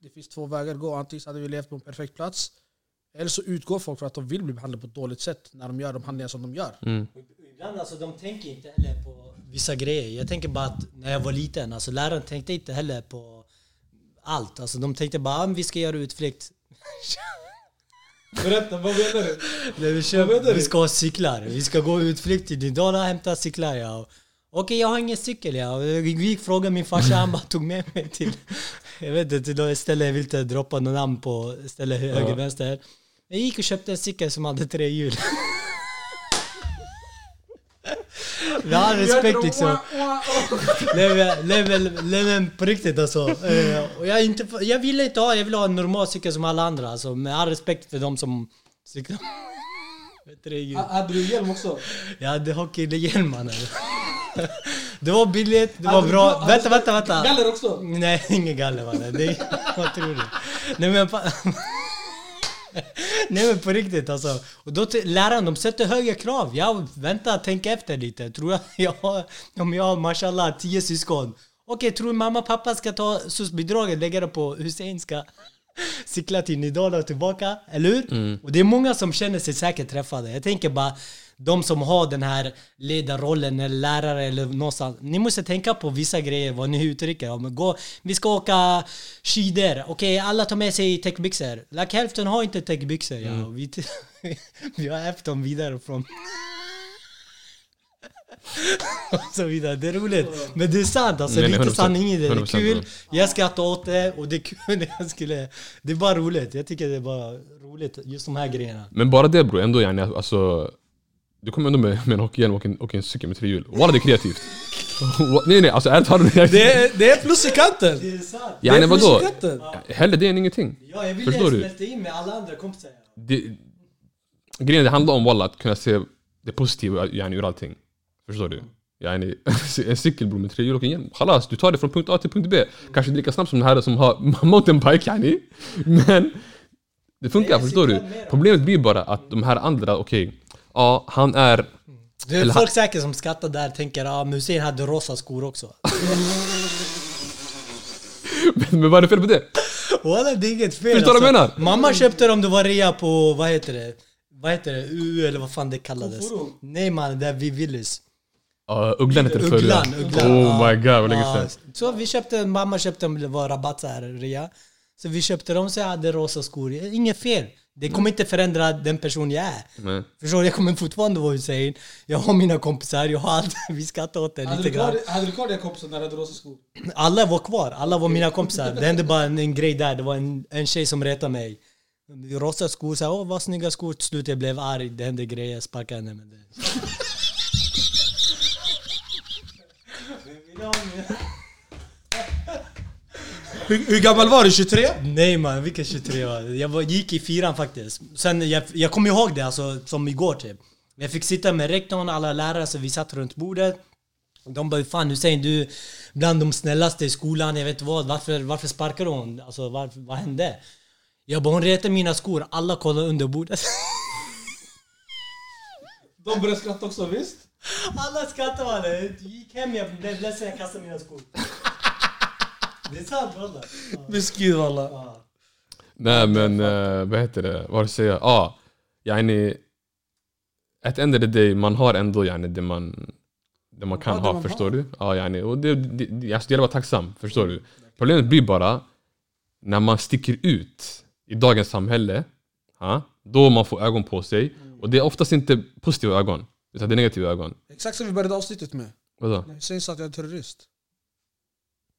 det finns två vägar att gå. Antingen så hade vi levt på en perfekt plats eller så utgår folk från att de vill bli behandlade på ett dåligt sätt när de gör de handlingar som de gör. Mm. Ibland alltså, de tänker inte heller på vissa grejer. Jag tänker bara att när jag var liten, alltså läraren tänkte inte heller på allt. Alltså de tänkte bara att vi ska göra utflykt. Berätta, vad menar du? Nej, vi, Vad menar vi ska ha cyklar. Vi ska gå utflykt till Nydala och hämta cyklar ja. Okej jag har ingen cykel ja. Jag gick frågade min farsa, han bara tog med mig till Jag vet inte, till något ställe, jag vill inte droppa något namn på ställe höger, Ja. vänster. Jag gick och köpte en cykel som hade tre hjul. Jag har respekt liksom. Nej men, på riktigt alltså. Eh, och jag, inte, jag ville inte ha, jag ville ha en normal cykel som alla andra. Alltså, med all respekt för de som cyklar. med tre hjul. Hade du hjälm också? Jag hade hockeyhjälm mannen. Det var billigt, det var du bra. blå- Vänta, vänta, vänta. Galler också? Nej, ingen galler mannen. Det är, vad tror du? Nej men, Nej men på riktigt alltså. Och då läraren, de sätter höga krav. Jag vänta, tänk efter lite. Tror jag, jag har, om jag har mashallah tio syskon. Okej, tror du mamma och pappa ska ta SUS-bidraget lägga det på Hussein ska cykla till Nydala och tillbaka? Eller hur? Och det är många som känner sig säkert träffade. Jag tänker bara de som har den här ledarrollen eller lärare eller någonstans. Ni måste tänka på vissa grejer, vad ni uttrycker. Ja, men gå, vi ska åka skidor. Okej, alla tar med sig täckbyxor. Like, hälften har inte täckbyxor. Ja. och Vi, vi har haft dem vidare från... och så vidare. Det är roligt. Men det är sant alltså. Nej, nej, lite 100%. sanning i det. Det är 100% kul. Jag skrattar åt det och det är kul. Jag skulle, det är bara roligt. Jag tycker det är bara roligt. Just de här grejerna. Men bara det bror, ändå yani, alltså Du kommer ändå med, med en hockeyhjälm och en, och en cykel med tre hjul. Walla det är kreativt. Wa- nej nej, alltså ärligt talat. Det är, det är plus i kanten! Det är sant. Ja, det nej, är plus vadå? i kanten! Hellre det än ingenting. Ja, jag ville Förstår du? smälta in med alla andra kompisar. Det, grejen är, det handlar om walla att kunna se det positiva yani, ur allting. Förstår du? Yani, en cykel bror med tre hjul och en hjälm. Chalas, du tar det från punkt A till punkt B. Kanske inte lika snabbt som den här som har mountainbike yani. Men det funkar, Nej, förstår du? cyklar. Problemet blir bara att de här andra, okej, ja han är Det är folk säkert som skrattar där tänker att ah, Musein hade rosa skor också. Men vad är det fel på det? Walla det är inget fel Förstår du vad jag menar? Mamma köpte dem, det var rea på, vad heter det? Vad heter det? U eller vad fan det kallades? Koforo. Nej man, där vid Willys. Uh, ugglan heter det förr ja. Ugglan, ugglan. Oh my god vad länge sedan. Så vi köpte, mamma köpte dem, det var rabatt så här, rea. Så vi köpte dem så jag hade rosa skor. Inget fel. Det kommer inte förändra den person jag är. Nej. Förstår du? Jag kommer fortfarande vara Hussein. Jag har mina kompisar, jag har allt. Vi skrattar åt det Hade lite grann. hade du kvar dina kompisar när du hade rosa skor? Alla var kvar, alla var mina kompisar. Det hände bara en, en grej där, det var en, en tjej som retade mig. Rosa skor, här, åh vad snygga skor. Till slut jag blev arg, det hände grejer, jag sparkade henne. Men det... Hur, hur gammal var du? 23? Nej man, vilken 23 var? Jag var, gick i fyran faktiskt. Sen, jag, jag kommer ihåg det alltså, som igår typ. Jag fick sitta med rektorn, alla lärare, så vi satt runt bordet. De bara 'Fan Hussein, du är bland de snällaste i skolan, jag vet inte vad. Varför, varför sparkar hon? Alltså varför, vad hände?' Jag bara 'Hon retade mina skor' Alla kollade under bordet. De började skratta också, visst? Alla skrattade mannen. Gick hem, jag blev ledsen, jag kastade mina skor. Det är sant walla. Miskin walla. Nej men uh, vad heter det, vad ska jag säga? Ja, ah, yani At the end of the day, man har ändå yani det man det man kan Ja, det ha, man förstår har. du? Ja, yani, och det, det, det, alltså, det gäller att vara tacksam, förstår du? Problemet blir bara när man sticker ut i dagens samhälle, ja, då man får ögon på sig. Och det är oftast inte positiva ögon, utan det är negativa ögon. Exakt som vi började avsnittet med. Vadå? När Hussein sa att jag är terrorist.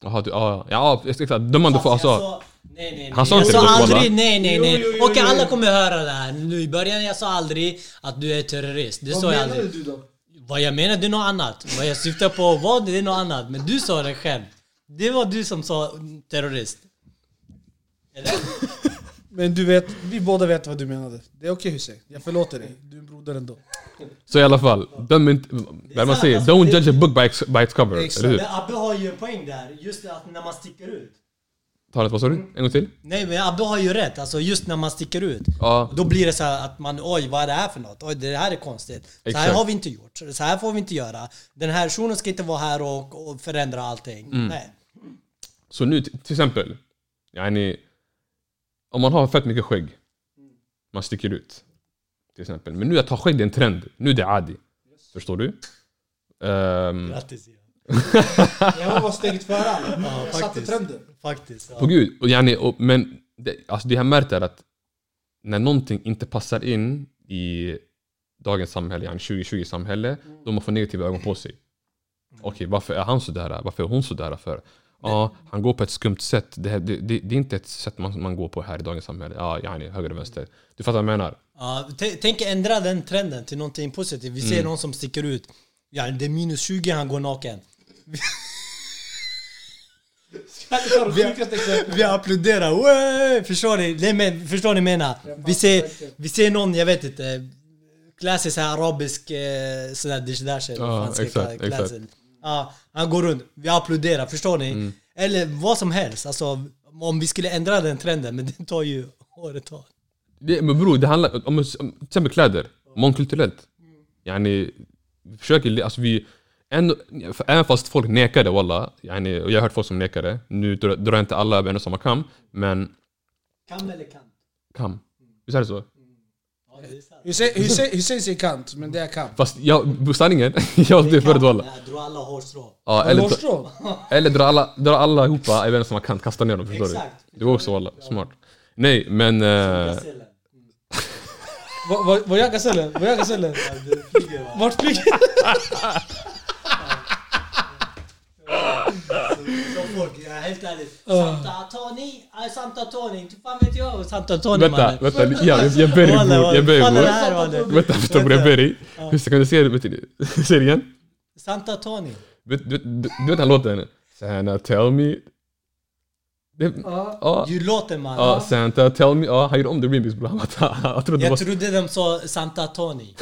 Jaha, du, ja, ja, exakt. För, Fast jag alltså, sa- Nej nej nej. Han sa jag inte sa det, Walla. aldrig, nej nej nej. jo, jo, Okej alla kommer höra det här. Nu i början jag sa aldrig att du är terrorist. Det Vad sa jag aldrig. du då? Vad jag menar det är något annat. Vad jag syftar på var det är något annat. Men du sa det själv. Det var du som sa terrorist. Eller? Men du vet, vi båda vet vad du menade. Det är okej Hussein, jag förlåter dig. Du är en broder ändå. så i alla fall, döm inte, vad man säger, alltså, don't det- judge a book by its, by its cover, Exakt. eller hur? Men Abbe har ju en poäng där. Just det att när man sticker ut. Ta det, vad sa du? En gång till? Nej men Abbe har ju rätt. Alltså just när man sticker ut. Ja, Då blir det så här att man oj vad är det här för något? Oj det här är konstigt. Så här Exakt. har vi inte gjort. Så här får vi inte göra. Den här shunon ska inte vara här och, och förändra allting. Mm. Nej. Så nu till till exempel, yani, om man har fett mycket skägg, man sticker ut. Till exempel. Men nu att ha skägg det är en trend, nu är det adi. Förstår du? Ehm, Grattis. Jag var steget före alla. Ja, Jag satte faktiskt. trenden. Faktiskt. på Ja. gud, och yani, och, men det, alltså det jag märkt är att när någonting inte passar in i dagens samhälle, yani 2020 samhälle, då man får negativa ögon på sig. Okej, varför är han sådär? Varför är hon sådär? För? Ja, han går på ett skumt sätt. Det, här- det, det, det är inte ett sätt man, man går på här i dagens samhälle. Ja, yani, höger och vänster. Du fattar vad jag menar? Ja, tänk ändra den trenden till någonting positivt. Vi ser Mm. någon som sticker ut. Ja, det är minus 20, han går naken. Exemplet. Vi applåderar! Förstår ni? Nej, men, förstår ni menar? Vi ser, vi ser någon, jag vet inte, sig såhär arabisk, eh, sådär dishdasher. Ja, exakt, exakt. Ja, han går runt, vi applåderar, förstår ni? Mm. Eller vad som helst, alltså om vi skulle ändra den trenden, men det tar ju år ett tag. Det, men bror, det handlar om, om till exempel kläder. Mångkulturellt. Yani, vi försöker, alltså vi... Ändå, även fast folk nekar det walla, yani, jag har hört folk som nekar det. Nu drar jag inte alla över en och samma kam, men Kam eller kant? kam. Visst är det så? Ja, det är sant. Hussein- säger kant, men det är kant. Fast jag, sanningen, jag har det förut walla. Ja, dra alla hårstrå. Ja, eller, Hårstrå? eller dra alla, dra alla ihop över en och samma kant, kasta ner dem, förstår Exakt. du? Det var också walla, smart. Nej, men... vad- Vad jag gasellen? Vad jag gasellen? Vart flyger Så folk, ja, helt ärligt. Santa Tony, äh, Santa Tony, inte fan vet jag vad Santa Tony Vänta, mannen. vänta, ja, jag ber dig bror, walla, bror. Vänta, vänta bror. Hur kan du säga det? Säg det igen. Santa Tony. Du, vet han låten? Santa tell me... Det, ja, Du låter man. ja, Santa tell me... Ja, han gjorde om det remix bror. Jag trodde Jag trodde de sa Santa Tony.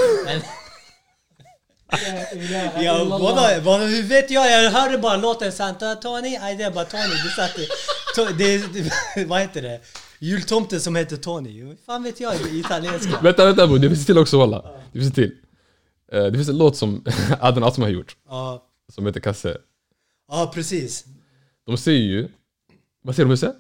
Ja, vadå, vad, hur vet jag? Jag hörde bara låten Santa Tony. Nej, det är bara Tony. Det satt to, det, vad heter det? Jultomten som heter Tony. Fan vet jag i italienska? Vänta, vänta bror, det finns till också walla. Det finns till. Eh, Det finns en låt som Adnan Asma har gjort, Ja, som heter Kasse. ja precis. De säger ju... Vad säger de Husse?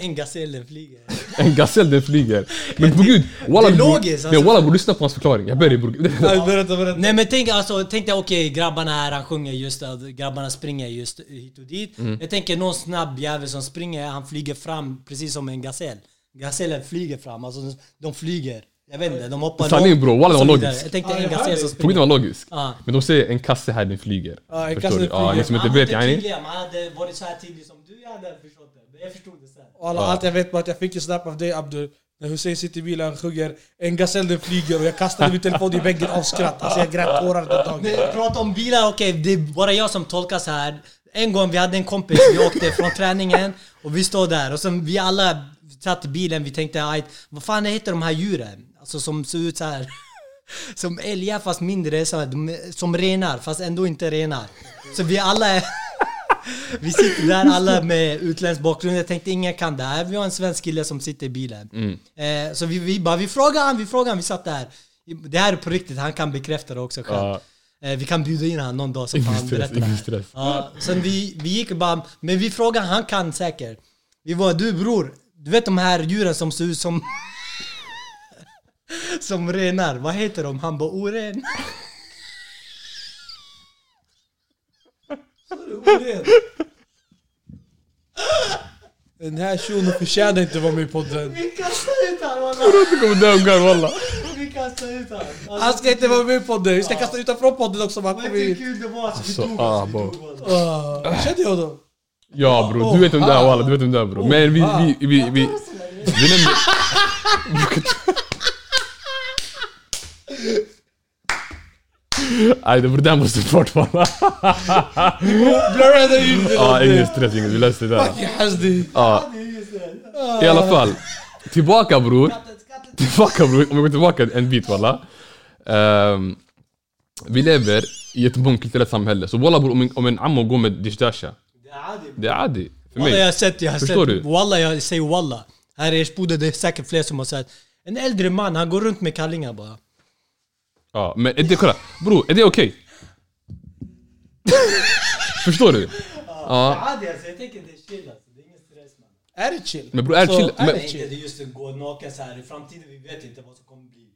En gasell den flyger. En gasell den flyger. Men på gud, walla Det är bror. alltså. Men walla bror, lyssna på hans förklaring. Jag ber dig bror. Ja. Nej men tänk alltså, tänk dig okej grabbarna här, han sjunger just att grabbarna springer just hit och dit. Jag tänker någon snabb jävel som springer, han flyger fram precis som en gasell. Gazellen flyger fram, alltså de flyger. Jag vet inte, de hoppar Sanning långt bro, walla och det så var logiskt. Jag tänkte Ja, en hör som. På springer. av var logiskt. Ja. Men de säger en kasse här den flyger. Ja, en kasse den Ja, flyger. ni som inte vet var yani. tydlig, man hade varit så här tydlig som du, jag hade förstått det. Jag förstod det sen. Alla, Allt jag vet bara att jag fick en snap av dig Abdul När Hussein sitter i bilen och sjunger En gasell den flyger och jag kastade min telefon i väggen av skratt Alltså jag grät tårar den dagen Prata om bilar, okej det är bara jag som tolkar så här. En gång vi hade en kompis, vi åkte från träningen och vi står där och sen vi alla satt i bilen, vi tänkte "Aj, vad fan heter de här djuren? Alltså som ser ut så här Som älgar fast mindre, så här, de är, som renar fast ändå inte renar. Så vi alla är Vi sitter där alla med utländsk bakgrund, jag tänkte ingen kan det här. Vi har en svensk kille som sitter i bilen. Eh, så vi, vi bara, vi frågar han, vi frågar han, vi satt där. Det här är på riktigt, han kan bekräfta det också själv. Ja. Eh, vi kan bjuda in honom någon dag så får han berätta ingen stress. Ja, sen vi, vi gick bara, men vi frågade, han kan säkert. Vi var, du bror, du vet de här djuren som ser ut som som renar, vad heter de? Han bara oren. Den här shunon förtjänar inte att vara med i podden Vi kastar ut honom Du kommer dö av garv walla. Vi kastar ut honom. Han ska inte vara med i podden, vi ska kasta ut honom från podden också om han Vad kommer hur kul det var så vi tog ah. Ah, Kände jag honom? Ja bror, du vet vem det är walla, du vet vem det är bror. Men vi, vi, vi, vi, vi, vi nämnde... Aj det där måste bort walla. Blurra det ut! Ja ingen stress ingen, vi löste det där. Fuck! Ja, i alla fall. Tillbaka bror. Tillbaka bror, om vi går tillbaka en bit walla. Ehm, vi lever i ett mångkulturellt samhälle, så walla bror om en, om en ammo går med dishdasha, Det är adi. det. För Walla jag mig. har sett, jag har Förstår sett. du? Walla jag säger walla. Här i Ersboda det är säkert fler som har sett. En äldre man, han går runt med kallingar bara. Ja, men är det, kolla. Bror, är det okej? Förstår du? Ja. adi alltså, jag tänker det är chill alltså. Det är ingen stress man. Är det chill? Men bror, är det Så, chill? är Men, det chill? inte det just att gå naken så här i framtiden, vi vet inte vad som kommer bli.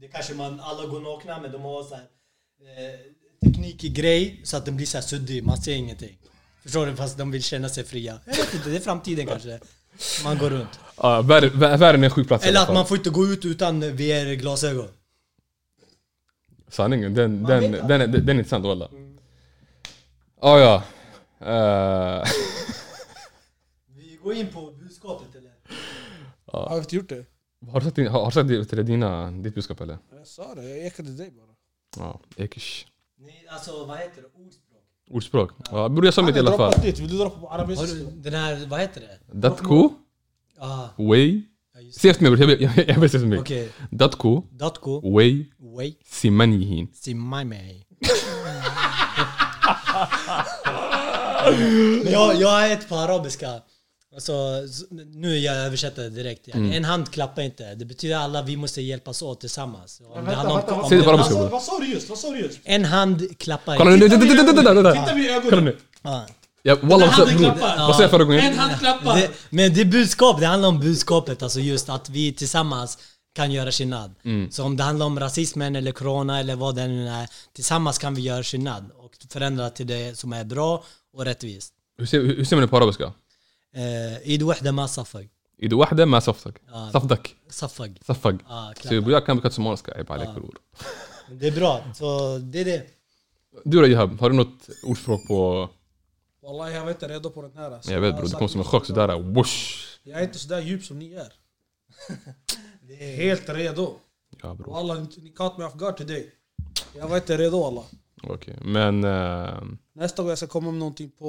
Det kanske man, alla går nakna men de har så här eh, teknik i grej så att den blir så här suddig, man ser ingenting. Förstår du? Fast de vill känna sig fria. Jag vet inte, det är framtiden kanske. Man går runt. ja, världen, vä- världen är en sjuk plats i Eller alla att fall. man får inte gå ut utan VR-glasögon. Sanningen, den, den, den, den, den är intressant walla. Ja, ja. Eh, Vi går in på budskapet eller? Har vi inte gjort det? har du sagt, din- har, har sagt det till dina, ditt budskap eller? Jag sa det, jag ekade dig bara Ja, ekish. Nej, alltså vad heter det? Ordspråk. Ordspråk. Ja, bror jag sa mitt i alla fall. vill du droppa på arabiska? den här, vad heter det? Datko, Ah, way. Vet efter mig. Okej. Datko, Datko. way, Way. simanihin. Simma mig. jag, jag är ett på arabiska. Alltså, nu jag översätter det direkt. Mm. En hand klappar inte. Det betyder alla vi måste hjälpas åt tillsammans. Om det Vänta, handlar om- vänta, om vänta. Säg det på arabiska, Vad sa- du just? Vad sa du just? En hand klappar Kolla nu, inte. Titta mig i ögonen. Ja, walla, vad sa jag förra gången? En handklappar! Det, men det är budskap, det handlar om budskapet. Alltså just att vi tillsammans kan göra skillnad. Mm. Så om det handlar om rasismen eller corona eller vad det nu är, tillsammans kan vi göra skillnad och förändra till det som är bra och rättvist. Hur ser, hur ser man det på arabiska? Eh, Id wahda ma safag. Id wahda ma safag. Safdak. Safag. Safag. Så jag kan bli somaliska. jag bara leker ord. Det är bra, så det är det. Du då Jihab, har du något ordspråk på Wallahi jag var inte redo på den här alltså. Jag vet bror, det kom som en chock sådär whoosh. Jag är inte sådär djup som ni är Helt redo Ja bror, Wallah, ni ni caught me off guard today Jag var inte redo alla okej. Men... eh, Nästa gång jag ska komma med någonting på...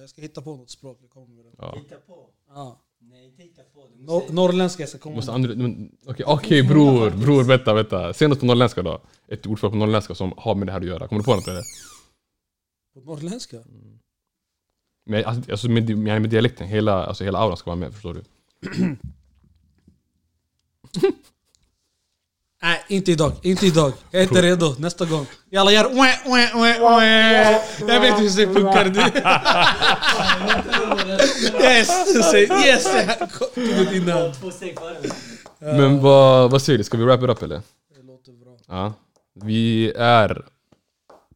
Jag ska hitta på något språk. Jag kommer med det. ja. Titta på. Ja. Nej, inte hitta på. Du Nor norrländska jag ska komma Måste med. Okej, okej bror, bror vänta, vänta. Säg något på norrländska då. Ett ordspråk på norrländska som har med det här att göra. Kommer du på något eller? På norrländska? Men, alltså, alltså med, med, med dialekten, hela, alltså, hela auran ska vara med, förstår du? Nej, inte idag. Inte idag. Jag är inte redo. Nästa gång. Jalla gör. Jag vet hur det funkar nu. yes! Yes! Tog innan. Men vad, vad säger du? Ska vi wrap it up eller? Det låter bra. Ja. Vi är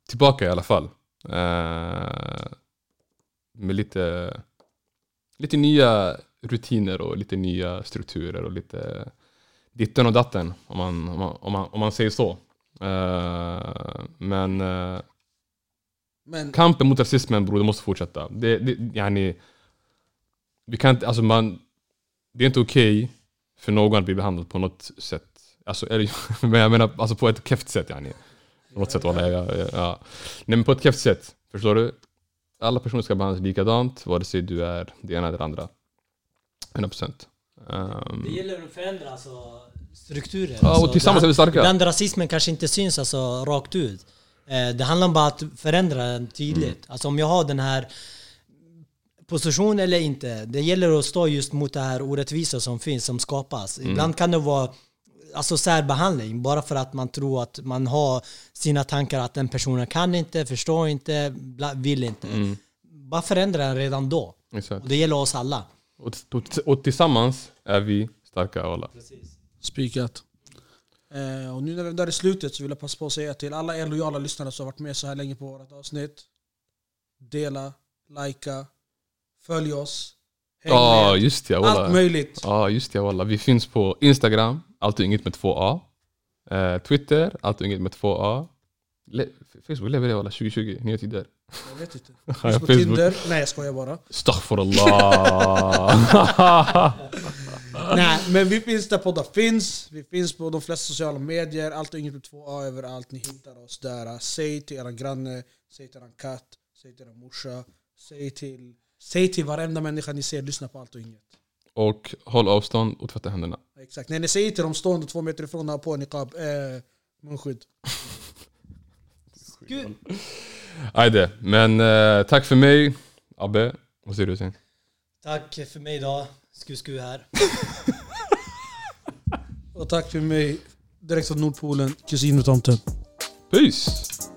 tillbaka i alla fall. Eh, med lite, lite nya rutiner och lite nya strukturer och lite ditten och datten om man, om man, om man, om man säger så. Eh, men eh, Men kampen mot rasismen bror, det måste fortsätta. Det, det, yani, vi kan inte, alltså man, det är inte okej för någon att bli behandlad på något sätt. Alltså, eller, men jag menar alltså på ett keft sätt yani. På något sätt, ja, ja, ja. Nej men på ett keft sätt. Förstår du? Alla personer ska behandlas likadant, vare sig du är det ena eller det andra. 100%. Um, Det gäller att förändra alltså, strukturer. Ja, och alltså, tillsammans är vi starka. Ibland rasismen kanske inte syns alltså, rakt ut. Eh, det handlar om bara att förändra den tydligt. Mm. Alltså om jag har den här position eller inte. Det gäller att stå just mot det här orättvisa som finns, som skapas. Mm. Ibland kan det vara alltså särbehandling bara för att man tror att man har sina tankar att den personen kan inte, förstår inte, vill inte. Mm. Bara förändra den redan då. exakt. Och det gäller oss alla. Och, och, och tillsammans är vi starka alla. Spikat. Eh, och nu när vi är där i slutet så vill jag passa på att säga till alla er lojala lyssnare som har varit med så här länge på vårt avsnitt. Dela, likea, följ oss. Ja, med. just ja. Allt möjligt. Ja, just ja. Vi finns på Instagram, allt och inget med två A. Eh, Twitter, allt och inget med två A. Le Facebook levererar alla 2020, nya tider. Jag vet inte. Facebook. Tinder. Nej jag skojar bara. Astaghfirullah. Nej men vi finns där poddar finns. Vi finns på de flesta sociala medier. Allt och inget med två A överallt. Ni hittar oss där. Säg till eran granne, säg till eran katt, säg till eran morsa. Säg till, säg till varenda människa ni ser, lyssna på allt och inget. Och håll avstånd och tvätta händerna. Exakt. När ni säger till dem stående två meter ifrån ha på niqab, eh, munskydd. Ajde, men eh, tack för mig. Abbe, vad säger du sen? Tack för mig idag. Sku sku här. Och tack för mig, direkt från Nordpolen, kusin med tomten. Peace!